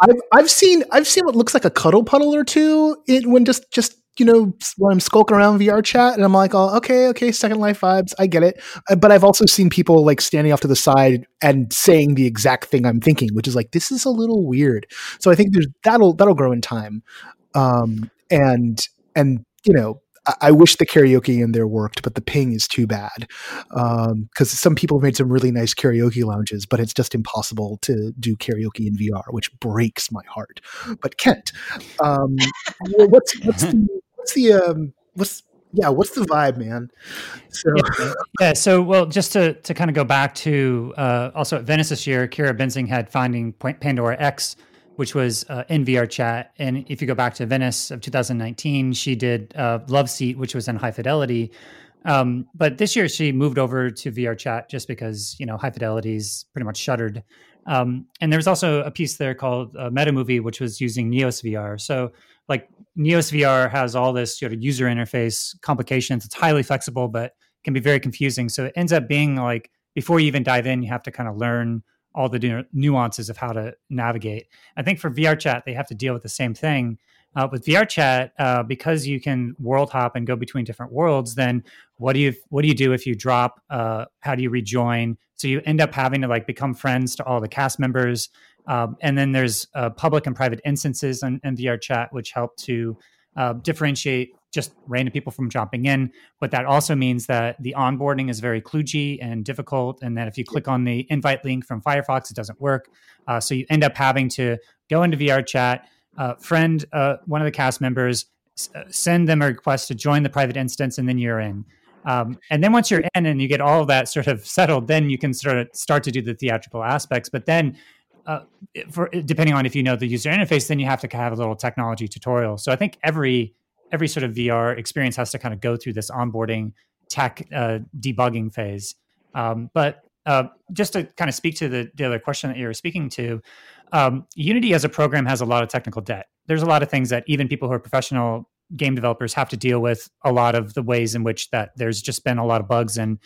I've I've seen I've seen what looks like a cuddle puddle or two in, when just just you know when I'm skulking around VRChat and I'm like, oh okay okay Second Life vibes, I get it. Uh, but I've also seen people like standing off to the side and saying the exact thing I'm thinking, which is like this is a little weird. So I think there's that'll that'll grow in time, um, and and you know I wish the karaoke in there worked, but the ping is too bad. Because um, some people have made some really nice karaoke lounges, but it's just impossible to do karaoke in VR, which breaks my heart. But Kent, um, what's what's the what's the um, what's yeah, what's the vibe, man? So yeah, yeah, so well, just to to kind of go back to uh, also at Venice this year, Kira Benzing had Finding Pandora X, which was uh, in VRChat, and if you go back to Venice of 2019, she did uh, Love Seat, which was in high fidelity. Um, but this year she moved over to VRChat just because you know high fidelity's pretty much shuttered. Um, and there was also a piece there called uh, Meta Movie, which was using Neos VR. So like Neos VR has all this sort of user interface complications. It's highly flexible, but can be very confusing. So it ends up being like before you even dive in, you have to kind of learn all the nuances of how to navigate. I think for VRChat, they have to deal with the same thing. Uh, with VRChat, uh, because you can world hop and go between different worlds, then what do you what do you do if you drop? Uh, how do you rejoin? So you end up having to like become friends to all the cast members. Um, and then there's uh, public and private instances in, in VRChat, which help to uh, differentiate just random people from jumping in. But that also means that the onboarding is very kludgy and difficult, and that if you click on the invite link from Firefox, it doesn't work. Uh, so you end up having to go into VRChat, uh, friend uh, one of the cast members, s- uh, send them a request to join the private instance, and then you're in. Um, and then once you're in and you get all of that sort of settled, then you can sort of start to do the theatrical aspects. But then, uh, for depending on if you know the user interface, then you have to have a little technology tutorial. So I think every every sort of VR experience has to kind of go through this onboarding tech uh, debugging phase. Um, but uh, just to kind of speak to the, the other question that you were speaking to, um, Unity as a program has a lot of technical debt. There's a lot of things that even people who are professional game developers have to deal with a lot of the ways in which that there's just been a lot of bugs and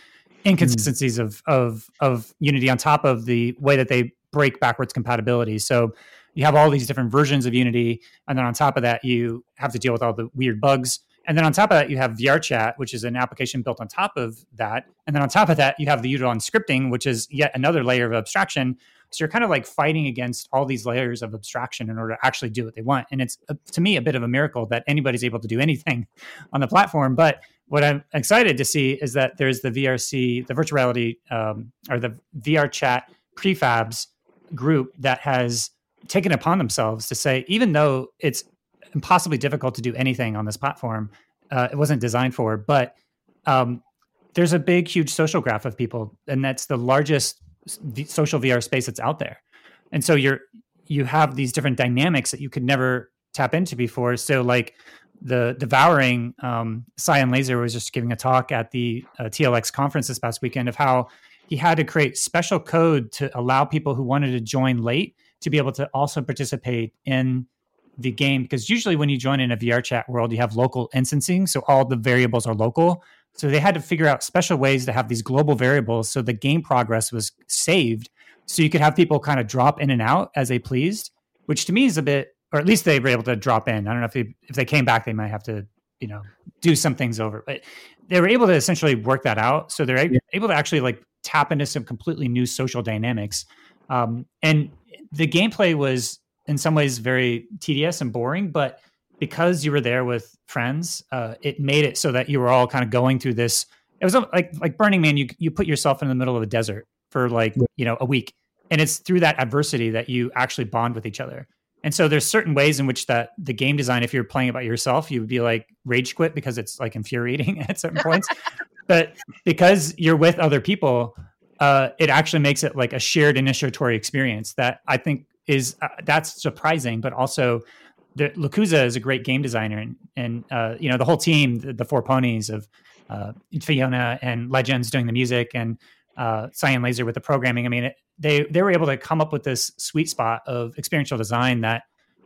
inconsistencies mm. of of of Unity on top of the way that they break backwards compatibility. So you have all these different versions of Unity, and then on top of that, you have to deal with all the weird bugs. And then on top of that, you have VRChat, which is an application built on top of that. And then on top of that, you have the Udon scripting, which is yet another layer of abstraction so you're kind of like fighting against all these layers of abstraction in order to actually do what they want. And it's uh, to me a bit of a miracle that anybody's able to do anything on the platform. But what I'm excited to see is that there's the VRC, the virtual reality, um, or the VRChat prefabs group that has taken upon themselves to say, even though it's impossibly difficult to do anything on this platform, uh, it wasn't designed for, but um, there's a big, huge social graph of people, and that's the largest social VR space that's out there. And so you're you have these different dynamics that you could never tap into before. So like the devouring um, Cyan Laser was just giving a talk at the uh, TLX conference this past weekend of how he had to create special code to allow people who wanted to join late to be able to also participate in the game because usually when you join in a VRChat world you have local instancing so all the variables are local so they had to figure out special ways to have these global variables so the game progress was saved. So you could have people kind of drop in and out as they pleased, which to me is a bit, or at least they were able to drop in. I don't know if they, if they came back, they might have to, you know, do some things over, but they were able to essentially work that out. So they're yeah. able to actually like tap into some completely new social dynamics. Um, and the gameplay was in some ways very tedious and boring, but because you were there with friends, uh, it made it so that you were all kind of going through this. It was like like Burning Man. You you put yourself in the middle of a desert for like you know a week, and it's through that adversity that you actually bond with each other. And so there's certain ways in which that the game design, if you're playing it by yourself, you would be like rage quit because it's like infuriating at certain points. but because you're with other people, uh, it actually makes it like a shared initiatory experience that I think is uh, that's surprising, but also the, Lakuza is a great game designer, and, and uh, you know the whole team, the, the four ponies of uh, Fiona and Legends doing the music, and uh, Cyan Laser with the programming. I mean, it, they they were able to come up with this sweet spot of experiential design that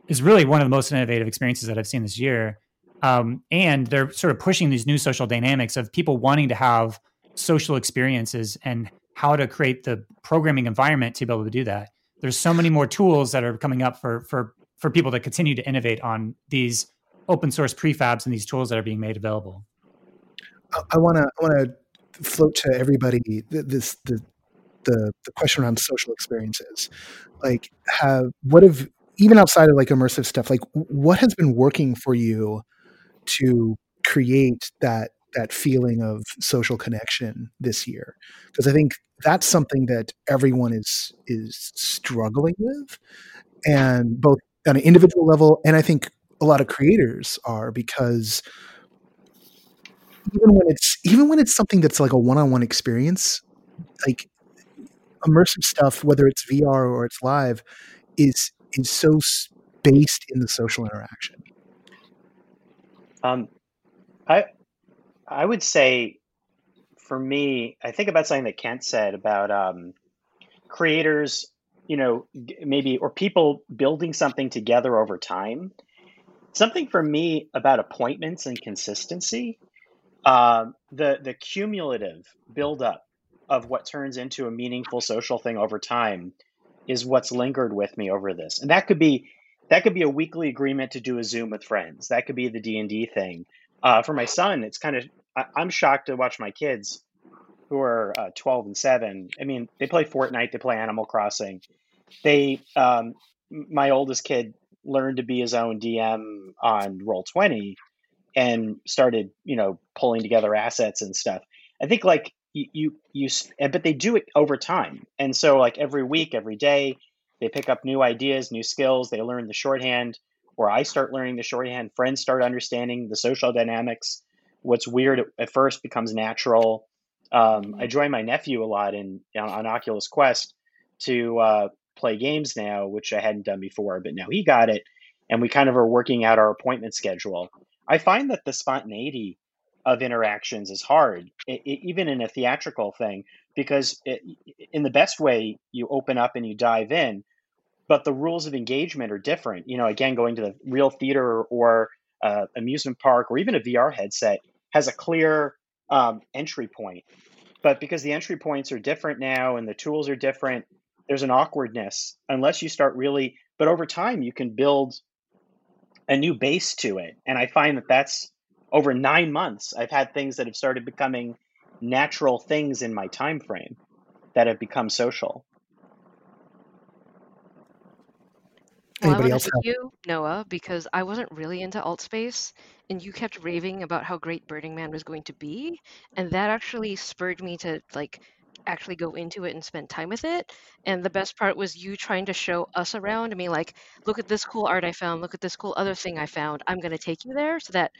is really one of the most innovative experiences that I've seen this year. Um, and they're sort of pushing these new social dynamics of people wanting to have social experiences and how to create the programming environment to be able to do that. There's so many more tools that are coming up for for for people to continue to innovate on these open source prefabs and these tools that are being made available. I want to I want to float to everybody this the the the question around social experiences. Like, have what have even outside of like immersive stuff, like what has been working for you to create that that feeling of social connection this year? Because I think that's something that everyone is is struggling with, and both on an individual level, and I think a lot of creators are because even when it's even when it's something that's like a one-on-one experience, like immersive stuff, whether it's VR or it's live, is is so based in the social interaction. Um, I I would say for me, I think about something that Kent said about um, creators, you know, maybe or people building something together over time. Something for me about appointments and consistency, um, the the cumulative buildup of what turns into a meaningful social thing over time is what's lingered with me over this, and that could be that could be a weekly agreement to do a Zoom with friends. That could be the D and D thing. Uh, for my son, it's kind of I, am shocked to watch my kids who are uh, 12 and 7. I mean, they play Fortnite, they play Animal Crossing. They, um, my oldest kid learned to be his own DM on Roll20 and started, you know, pulling together assets and stuff. I think like you, you, you, but they do it over time. And so, like every week, every day, they pick up new ideas, new skills, they learn the shorthand, or I start learning the shorthand, friends start understanding the social dynamics what's weird at first becomes natural. Um, I join my nephew a lot in on Oculus Quest to uh, play games now, which I hadn't done before, but now he got it, and we kind of are working out our appointment schedule. I find that the spontaneity of interactions is hard, it, it, even in a theatrical thing, because it, in the best way, you open up and you dive in, but the rules of engagement are different. You know, again, going to the real theater or uh, amusement park or even a VR headset, has a clear um, entry point. But because the entry points are different now and the tools are different, there's an awkwardness unless you start really. But over time, you can build a new base to it. And I find that that's over nine months. I've had things that have started becoming natural things in my time frame that have become social. Well, Anybody I else? Have... you, Noah, because I wasn't really into Altspace, and you kept raving about how great Burning Man was going to be, and that actually spurred me to like actually go into it and spend time with it. And the best part was you trying to show us around. I mean, like, look at this cool art I found. Look at this cool other thing I found. I'm going to take you there. So that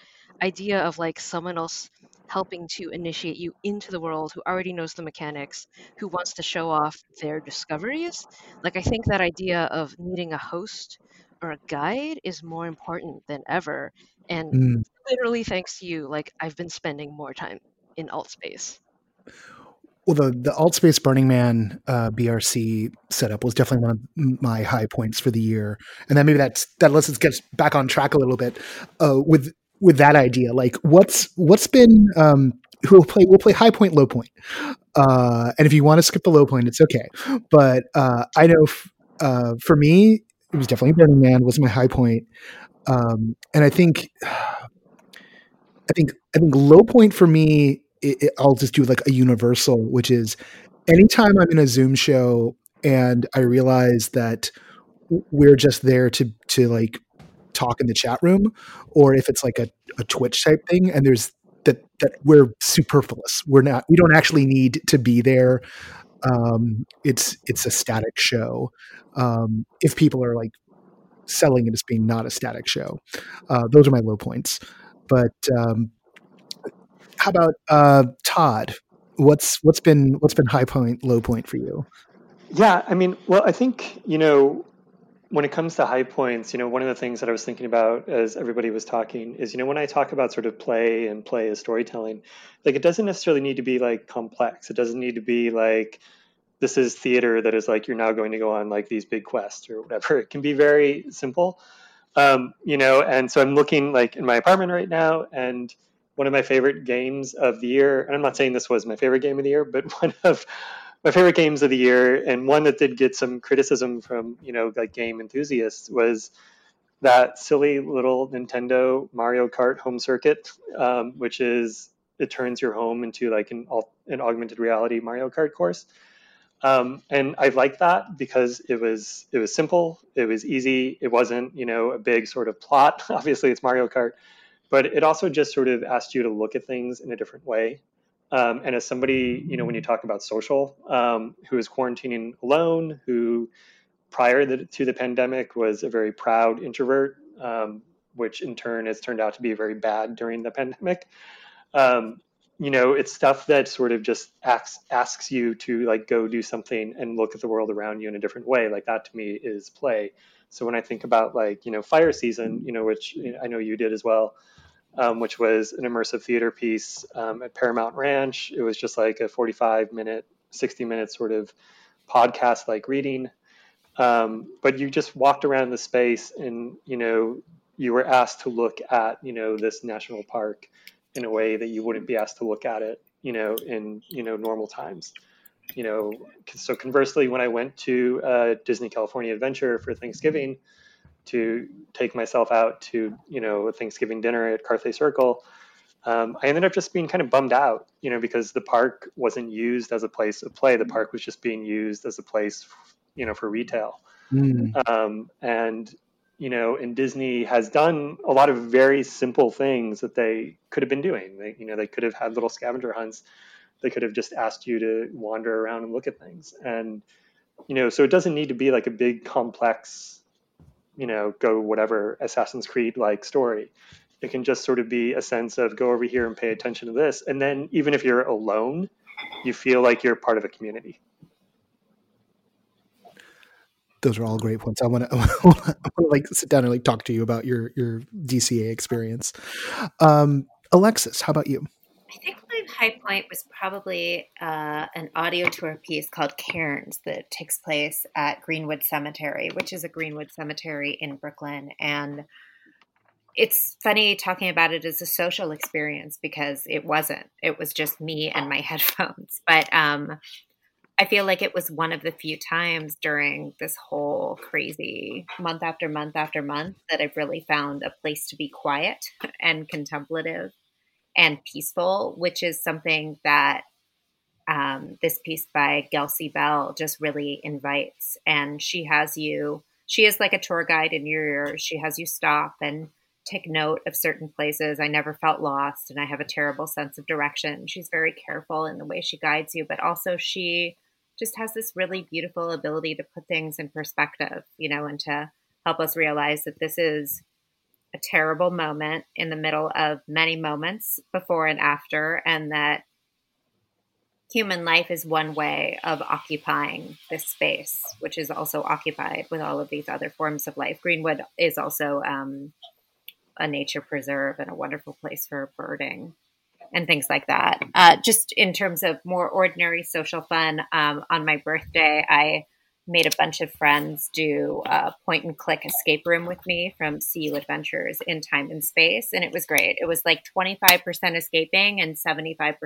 idea of like someone else helping to initiate you into the world who already knows the mechanics, who wants to show off their discoveries. Like, I think that idea of needing a host or a guide is more important than ever. And mm. literally, thanks to you, like, I've been spending more time in Altspace. Well, the the Altspace Burning Man uh, BRC setup was definitely one of my high points for the year, and then maybe that's that lets us get back on track a little bit uh, with with that idea. Like, what's what's been um, who will play? We'll play high point, low point, uh, and if you want to skip the low point, it's okay. But uh, I know f- uh, for me, it was definitely Burning Man was my high point, um, and I think I think I think low point for me it, it, I'll just do like a universal, which is anytime I'm in a Zoom show and I realize that we're just there to to like talk in the chat room, or if it's like a, a Twitch type thing, and there's that that we're superfluous. We're not. We don't actually need to be there. Um, it's it's a static show. Um, if people are like selling it as being not a static show, uh, those are my low points. But um, how about uh, Todd? What's what's been what's been high point, low point for you? Yeah, I mean, well, I think you know when it comes to high points, you know, one of the things that I was thinking about as everybody was talking is, you know, when I talk about sort of play and play as storytelling, like it doesn't necessarily need to be like complex. It doesn't need to be like this is theater that is like you're now going to go on like these big quests or whatever. It can be very simple, um, you know. And so I'm looking like in my apartment right now, and one of my favorite games of the year, and I'm not saying this was my favorite game of the year, but one of my favorite games of the year, and one that did get some criticism from you know like game enthusiasts, was that silly little Nintendo Mario Kart home circuit, um, which is it turns your home into like an an augmented reality Mario Kart course. Um, and I liked that because it was it was simple, it was easy, it wasn't you know a big sort of plot. Obviously, it's Mario Kart, but it also just sort of asked you to look at things in a different way. Um, and as somebody, you know, when you talk about social, um, who is quarantining alone, who prior to the pandemic was a very proud introvert, um, which in turn has turned out to be very bad during the pandemic. um, you know, it's stuff that sort of just asks asks you to like go do something and look at the world around you in a different way. Like that to me is play. So when I think about like you know Fire Season, you know, which I know you did as well, um, which was an immersive theater piece um, at Paramount Ranch. It was just like a 45 minute, 60 minute sort of podcast like reading. Um, but you just walked around the space and, you know, you were asked to look at, you know, this national park in a way that you wouldn't be asked to look at it, you know, in, you know, normal times. You know, so conversely, when I went to uh, Disney California Adventure for Thanksgiving, to take myself out to you know a Thanksgiving dinner at Carthay Circle, um, I ended up just being kind of bummed out, you know, because the park wasn't used as a place of play. The park was just being used as a place, you know, for retail. Mm. Um, and you know, and Disney has done a lot of very simple things that they could have been doing. They, you know, they could have had little scavenger hunts. They could have just asked you to wander around and look at things. And you know, so it doesn't need to be like a big complex you know, go whatever Assassin's Creed like story. It can just sort of be a sense of go over here and pay attention to this. And then even if you're alone, you feel like you're part of a community. Those are all great points. I want to, I want to like sit down and like talk to you about your your DCA experience. Um, Alexis, how about you? I think high point was probably uh, an audio tour piece called Cairns that takes place at Greenwood Cemetery, which is a Greenwood cemetery in Brooklyn. And it's funny talking about it as a social experience because it wasn't. It was just me and my headphones. But um, I feel like it was one of the few times during this whole crazy month after month after month that I've really found a place to be quiet and contemplative and peaceful, which is something that um, this piece by Gelsey Bell just really invites. And she has you, she is like a tour guide in your ear. She has you stop and take note of certain places. I never felt lost and I have a terrible sense of direction. She's very careful in the way she guides you, but also she just has this really beautiful ability to put things in perspective, you know, and to help us realize that this is a terrible moment in the middle of many moments before and after, and that human life is one way of occupying this space, which is also occupied with all of these other forms of life. Greenwood is also um, a nature preserve and a wonderful place for birding and things like that. Uh, just in terms of more ordinary social fun, um, on my birthday, I made a bunch of friends do a point and click escape room with me from CU Adventures in Time and Space. And it was great. It was like 25% escaping and 75%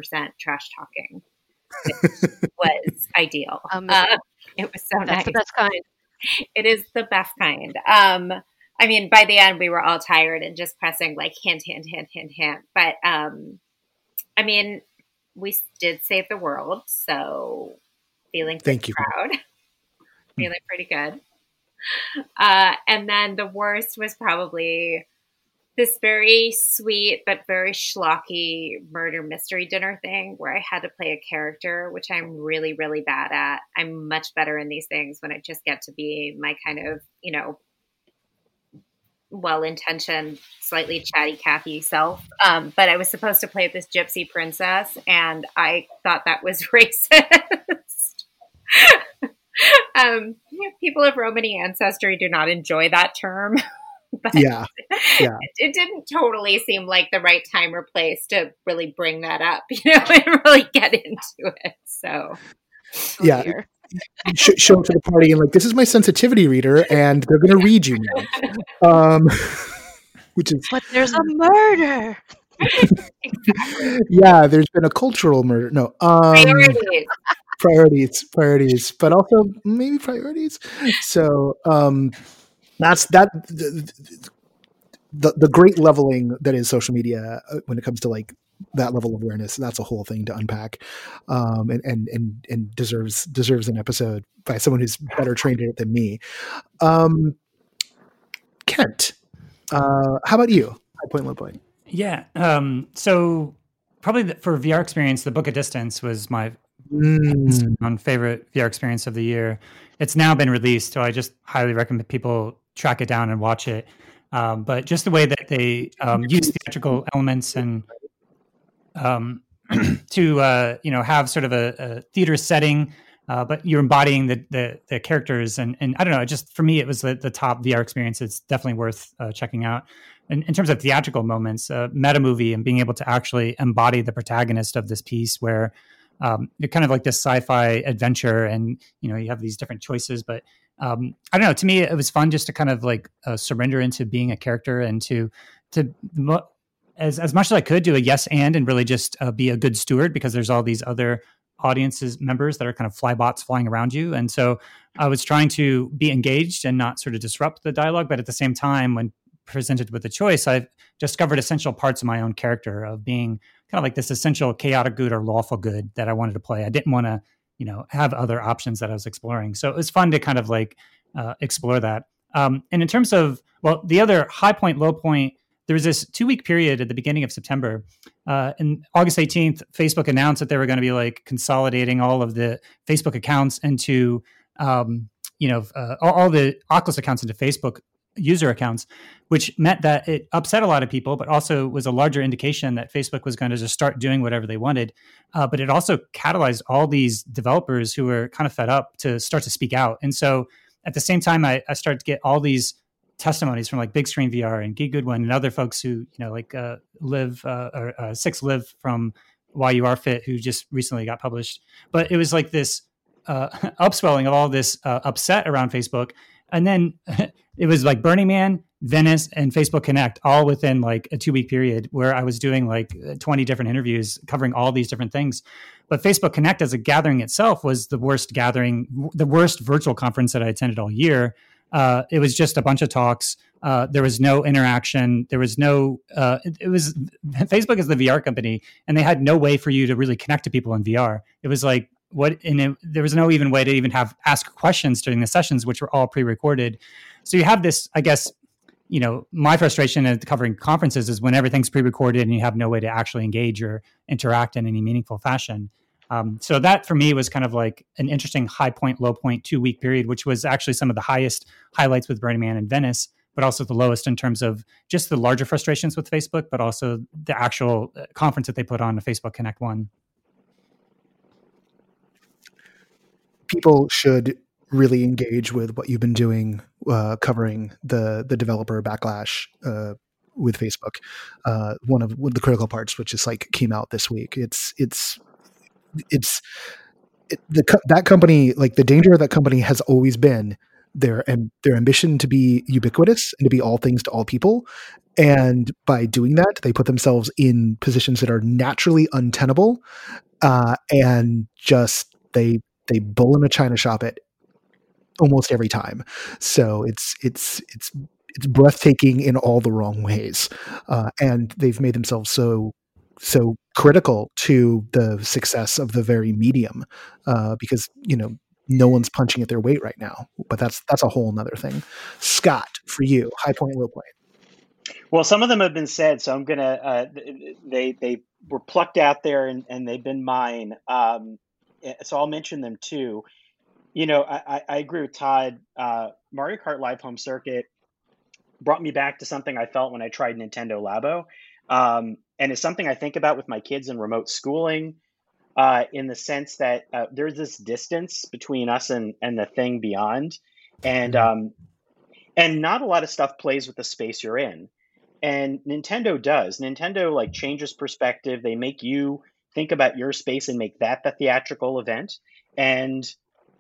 trash talking. It was ideal. Um, uh, it was so that's nice. the best kind. It is the best kind. Um, I mean, by the end, we were all tired and just pressing like hint, hint, hint, hint, hint. But um, I mean, we did save the world. So feeling Thank you. proud. Feeling pretty good. Uh, and then the worst was probably this very sweet but very schlocky murder mystery dinner thing where I had to play a character, which I'm really, really bad at. I'm much better in these things when I just get to be my kind of, you know, well intentioned, slightly chatty Kathy self. Um, but I was supposed to play this gypsy princess, and I thought that was racist. um, people of Romany ancestry do not enjoy that term. but yeah, yeah. It, it, didn't totally seem like the right time or place to really bring that up, you know, and really get into it. So, yeah. Sh- show up to the party and like this is my sensitivity reader and they're going to read you now. Um, which is but there's a murder yeah there's been a cultural murder no um priorities priorities priorities, but also maybe priorities. So um that's that the, the, great leveling that is social media uh, when it comes to like that level of awareness that's a whole thing to unpack um and and and, and deserves deserves an episode by someone who's better trained in it than me. Um kent uh how about you? High point low point. Yeah um so probably the, for vr experience the book of distance was my mm. favorite VR experience of the year. It's now been released, so I just highly recommend people track it down and watch it. Um, but just the way that they um, use theatrical elements and um, to uh, you know have sort of a, a theater setting, uh, but you're embodying the, the, the characters and and I don't know. Just for me, it was the, the top VR experience. It's definitely worth uh, checking out. In, in, terms of theatrical moments, uh, meta movie and being able to actually embody the protagonist of this piece, where um, you're kind of like this sci-fi adventure, and you know you have these different choices, but um, I don't know. To me, it was fun just to kind of like uh, surrender into being a character and to to as as much as I could do a yes and and really just uh, be a good steward because there's all these other audiences members that are kind of flybots flying around you, and so I was trying to be engaged and not sort of disrupt the dialogue, but at the same time, when presented with a choice, I've discovered essential parts of my own character of being kind of like this essential chaotic good or lawful good that I wanted to play. I didn't want to, you know, have other options that I was exploring. So it was fun to kind of like uh, explore that. Um, and in terms of well, the other high point, low point there was this two week period at the beginning of September. Uh, and August 18th, Facebook announced that they were going to be like consolidating all of the Facebook accounts into, um, you know, uh, all, all, the Oculus accounts into Facebook user accounts, which meant that it upset a lot of people, but also was a larger indication that Facebook was going to just start doing whatever they wanted. Uh, but it also catalyzed all these developers who were kind of fed up to start to speak out. And so at the same time, I, I started to get all these testimonies from like Bigscreen VR and Guy Godin and other folks who you know like uh, live uh, or uh, Cix Liv from YUR Fit who just recently got published. But it was like this uh, upswelling of all this uh, upset around Facebook, and then it was like Burning Man, Venice, and Facebook Connect all within like a two week period where I was doing like twenty different interviews covering all these different things. But Facebook Connect as a gathering itself was the worst gathering, the worst virtual conference that I attended all year uh, it was just a bunch of talks. Uh, there was no interaction. There was no. Uh, it, it, was Facebook is the VR company, and they had no way for you to really connect to people in VR. It was like what, and it, there was no even way to even have ask questions during the sessions, which were all pre-recorded. So you have this, I guess, you know, my frustration at covering conferences is when everything's pre-recorded and you have no way to actually engage or interact in any meaningful fashion. Um, so that for me was kind of like an interesting high point, low point, two week period, which was actually some of the highest highlights with Burning Man in Venice, but also the lowest in terms of just the larger frustrations with Facebook, but also the actual uh, conference that they put on, the Facebook Connect one. People should really engage with what you've been doing, uh, covering the the developer backlash uh, with Facebook. Uh, one of the critical parts, which is like came out this week. It's it's it's it, the that company like the danger of that company has always been their and their ambition to be ubiquitous and to be all things to all people and by doing that they put themselves in positions that are naturally untenable uh, and just they they bull in a china shop it almost every time. So it's it's it's it's breathtaking in all the wrong ways. Uh, and they've made themselves so so critical to the success of the very medium uh, because you know no one's punching at their weight right now. But that's that's a whole nother thing. Scott for you high point low point. Well some of them have been said so i'm gonna uh, they they were plucked out there and, and they've been mine. Um, so i'll mention them too you know i, I agree with todd uh, mario kart live home circuit brought me back to something i felt when i tried nintendo labo um, and it's something I think about with my kids in remote schooling, uh, in the sense that uh, there's this distance between us and and the thing beyond, and mm-hmm. um, and not a lot of stuff plays with the space you're in, and Nintendo does. Nintendo like changes perspective. They make you think about your space and make that the theatrical event, and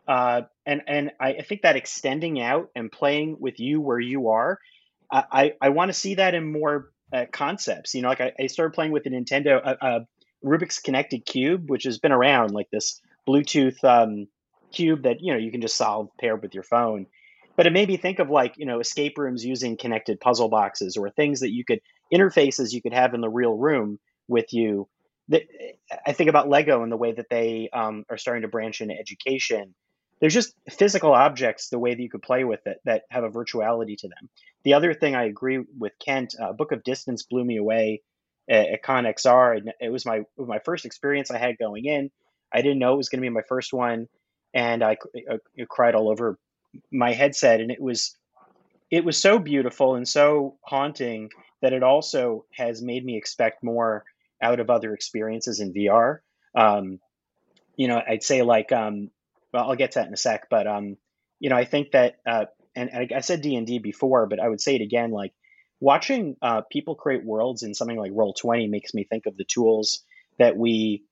uh, and and I think that extending out and playing with you where you are, I I, I want to see that in more uh, concepts. You know, like I, I, started playing with the Nintendo uh, Rubik's Connected Cube, which has been around, like this Bluetooth um, cube that you know you can just solve paired with your phone. But it made me think of like you know escape rooms using connected puzzle boxes or things that you could interfaces you could have in the real room with you. That I think about Lego and the way that they um, are starting to branch into education. There's just physical objects the way that you could play with it that have a virtuality to them. The other thing i agree with kent uh, book of distance blew me away at, at ConXR it was my my first experience i had going in. I didn't know it was going to be my first one and I, I, I cried all over my headset and it was it was so beautiful and so haunting that it also has made me expect more out of other experiences in VR. Um, you know, I'd say like, um, well, I'll get to that in a sec, but um, you know, I think that, uh, and, and I said D and D before, but I would say it again, like watching uh, people create worlds in something like Roll20 makes me think of the tools that we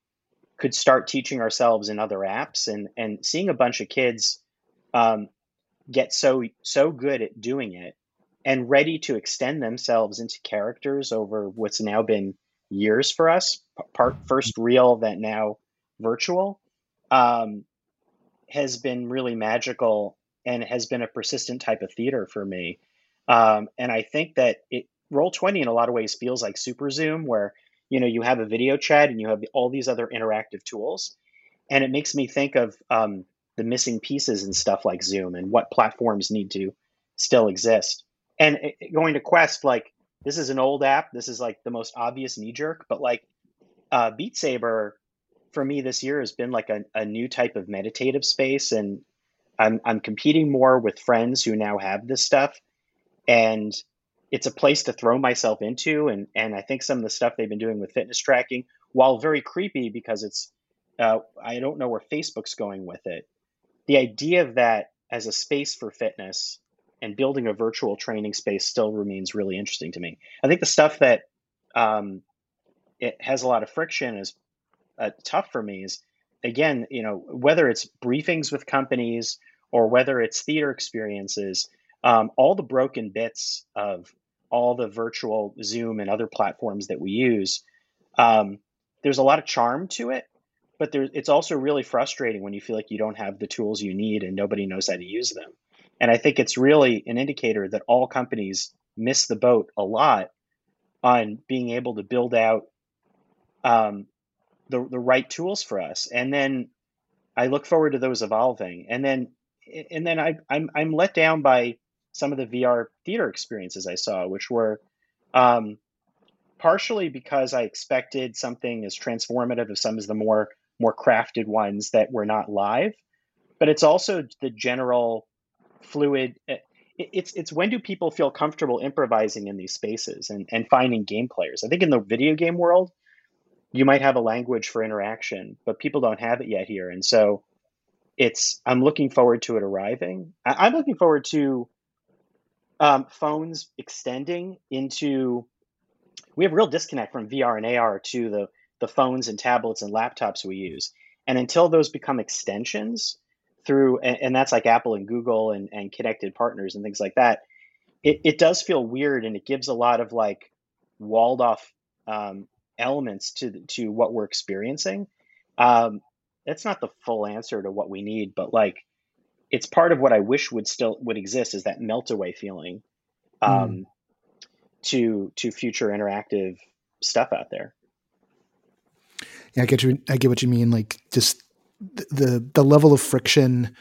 could start teaching ourselves in other apps, and and seeing a bunch of kids um, get so so good at doing it and ready to extend themselves into characters over what's now been years for us part first real that now virtual um, has been really magical and has been a persistent type of theater for me. Um, and i think that it Roll20 in a lot of ways feels like super zoom where you know you have a video chat and you have all these other interactive tools. And it makes me think of um, the missing pieces and stuff like zoom and what platforms need to still exist. And it, going to quest like this is an old app. This is like the most obvious knee jerk but like uh, beat saber for me this year has been like a, a new type of meditative space and I'm, I'm competing more with friends who now have this stuff and it's a place to throw myself into and and i think some of the stuff they've been doing with fitness tracking while very creepy because it's uh, i don't know where facebook's going with it. The idea of that as a space for fitness and building a virtual training space still remains really interesting to me. I think the stuff that um, it has a lot of friction is uh, tough for me is again, you know, whether it's briefings with companies or whether it's theater experiences, um, all the broken bits of all the virtual Zoom and other platforms that we use, um, there's a lot of charm to it, but there's it's also really frustrating when you feel like you don't have the tools you need and nobody knows how to use them. And I think it's really an indicator that all companies miss the boat a lot on being able to build out um, the the right tools for us. And then I look forward to those evolving. And then and then I, I'm I'm let down by some of the VR theater experiences I saw, which were um, partially because I expected something as transformative as some of the more more crafted ones that were not live, but it's also the general fluid. Eh, it's it's when do people feel comfortable improvising in these spaces and, and finding game players? I think in the video game world, you might have a language for interaction, but people don't have it yet here. And so it's I'm looking forward to it arriving. I, am looking forward to um, phones extending into we have real disconnect from VR and AR to the the phones and tablets and laptops we use. And until those become extensions through, and, and that's like Apple and Google and, and connected partners and things like that, it, it does feel weird and it gives a lot of like walled off um, elements to to what we're experiencing. Um, that's not the full answer to what we need, but like it's part of what I wish would still would exist is that melt away feeling um, mm. to to future interactive stuff out there. Yeah, I get you. I get what you mean. Like just the the, level of friction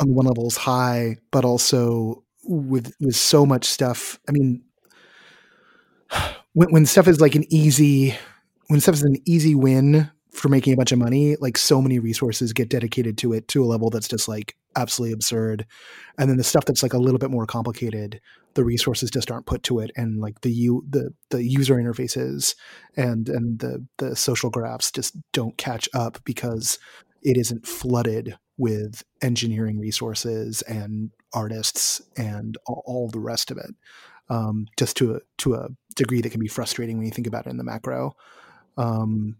on one level is high, but also with with so much stuff. I mean, when when stuff is like an easy when stuff is an easy win for making a bunch of money, like so many resources get dedicated to it to a level that's just like absolutely absurd. And then the stuff that's like a little bit more complicated, the resources just aren't put to it, and like the u the the user interfaces and and the the social graphs just don't catch up because it isn't flooded with engineering resources and artists and all, the rest of it. Um, just to a to a degree that can be frustrating when you think about it in the macro. Um,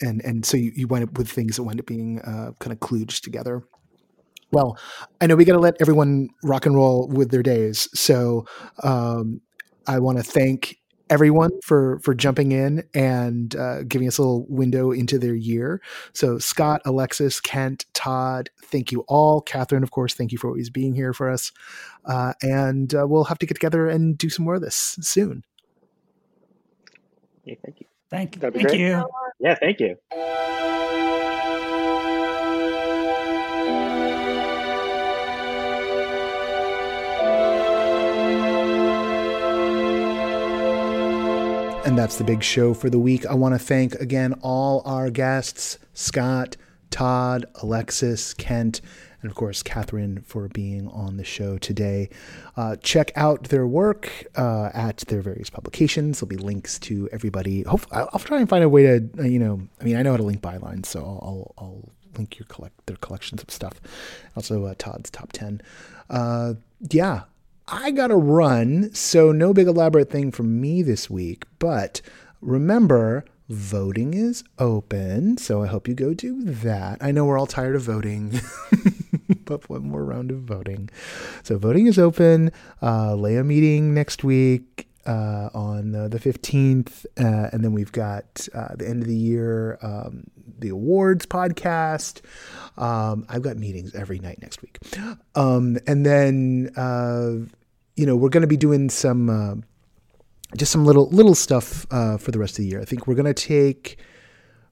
and and so you, you wind up with things that wind up being uh, kind of kludged together. Well, I know we got to let everyone rock and roll with their days, so um, I want to thank everyone for for jumping in and uh, giving us a little window into their year. So Scott, Alexis, Kent, Todd, thank you all. Kathryn, of course, thank you for always being here for us. Uh, and uh, we'll have to get together and do some more of this soon. Yeah, thank you. Thank, you. thank you. Yeah, thank you. And that's the big show for the week. I want to thank again all our guests Scott, Todd, Alexis, Kent, and of course Kathryn for being on the show today. Uh, check out their work uh, at their various publications. There'll be links to everybody. Hopefully, I'll, try and find a way to, uh, you know, I mean, I know how to link bylines, so I'll, I'll, I'll link your collect their collections of stuff. Also, uh, Todd's top ten. Uh, yeah, I got to run, so no big elaborate thing from me this week. But remember voting is open, so I hope you go do that. I know we're all tired of voting, but one more round of voting. So voting is open. Uh, Leia meeting next week. Uh, on the, the 15th. Uh, and then we've got uh, the end of the year, um, the awards podcast. Um, I've got meetings every night next week. Um, and then, uh, you know, we're going to be doing some uh, just some little little stuff uh, for the rest of the year. I think we're gonna take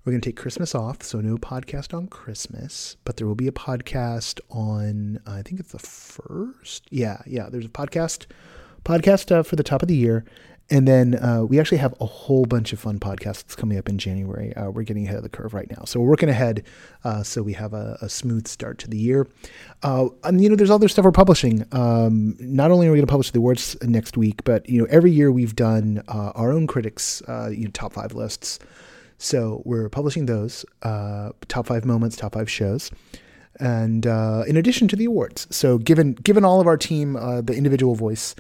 we're gonna take Christmas off, so no podcast on Christmas, but there will be a podcast on I think it's the first. Yeah, yeah. There's a podcast podcast uh, for the top of the year, and then uh, we actually have a whole bunch of fun podcasts coming up in January. Uh, we're getting ahead of the curve right now. So we're working ahead uh, so we have a, a, smooth start to the year. Uh, and, you know, there's other stuff we're publishing. Um, not only are we going to publish the awards next week, but, you know, every year we've done uh, our own critics, uh, you know, top five lists. So we're publishing those top five moments, top five shows and uh, in addition to the awards. So given given all of our team uh, the individual voice,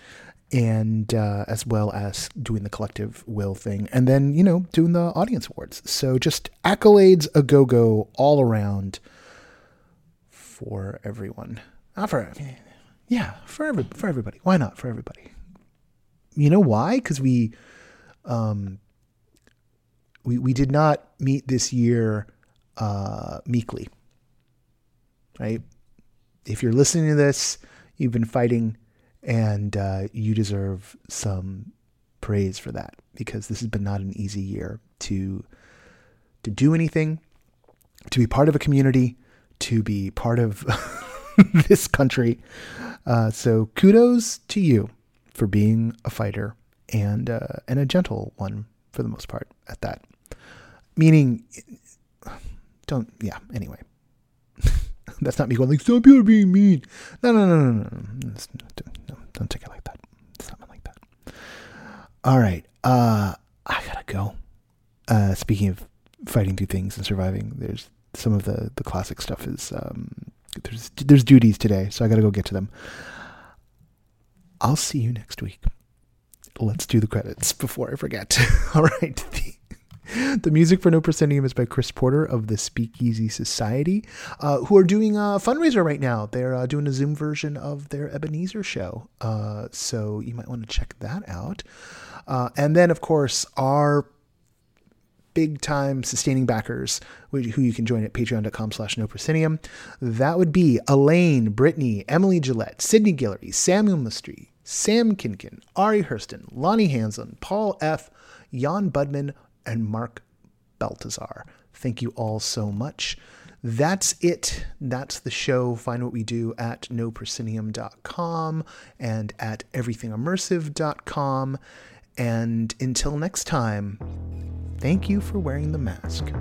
and uh, as well as doing the collective will thing, and then you know doing the audience awards. So just accolades a go go all around for everyone. Not for yeah, for every for everybody. Why not for everybody? You know why? Because we um we we did not meet this year uh, meekly, right? If you're listening to this, you've been fighting and uh, you deserve some praise for that because this has been not an easy year to to do anything, to be part of a community, to be part of this country. Uh, so kudos to you for being a fighter and uh, and a gentle one for the most part at that. Meaning, don't yeah. Anyway, that's not me going like stop you being mean. No, no, no, no, no. Don't take it like that. Something like that. All right. Uh, I gotta go. Uh, speaking of fighting through things and surviving, there's some of the the classic stuff is um, there's there's duties today, so I gotta go get to them. I'll see you next week. Let's do the credits before I forget. All right. The, the music for No Proscenium is by Chris Porter of the Speakeasy Society, uh, who are doing a fundraiser right now. They're uh, doing a Zoom version of their Ebenezer show. Uh, so you might want to check that out. Uh, and then, of course, our big time sustaining backers who you can join at patreon.com slash no proscenium. That would be Elaine, Brittany, Emily Gillette, Sydney Guillory, Samuel Mistry, Sam Kinkin, Ari Hurston, Lonnie Hansen, Paul F., Jan Budman, and Mark Baltazar. Thank you all so much. That's it. That's the show. Find what we do at noproscenium.com and at everythingimmersive.com. And until next time, thank you for wearing the mask.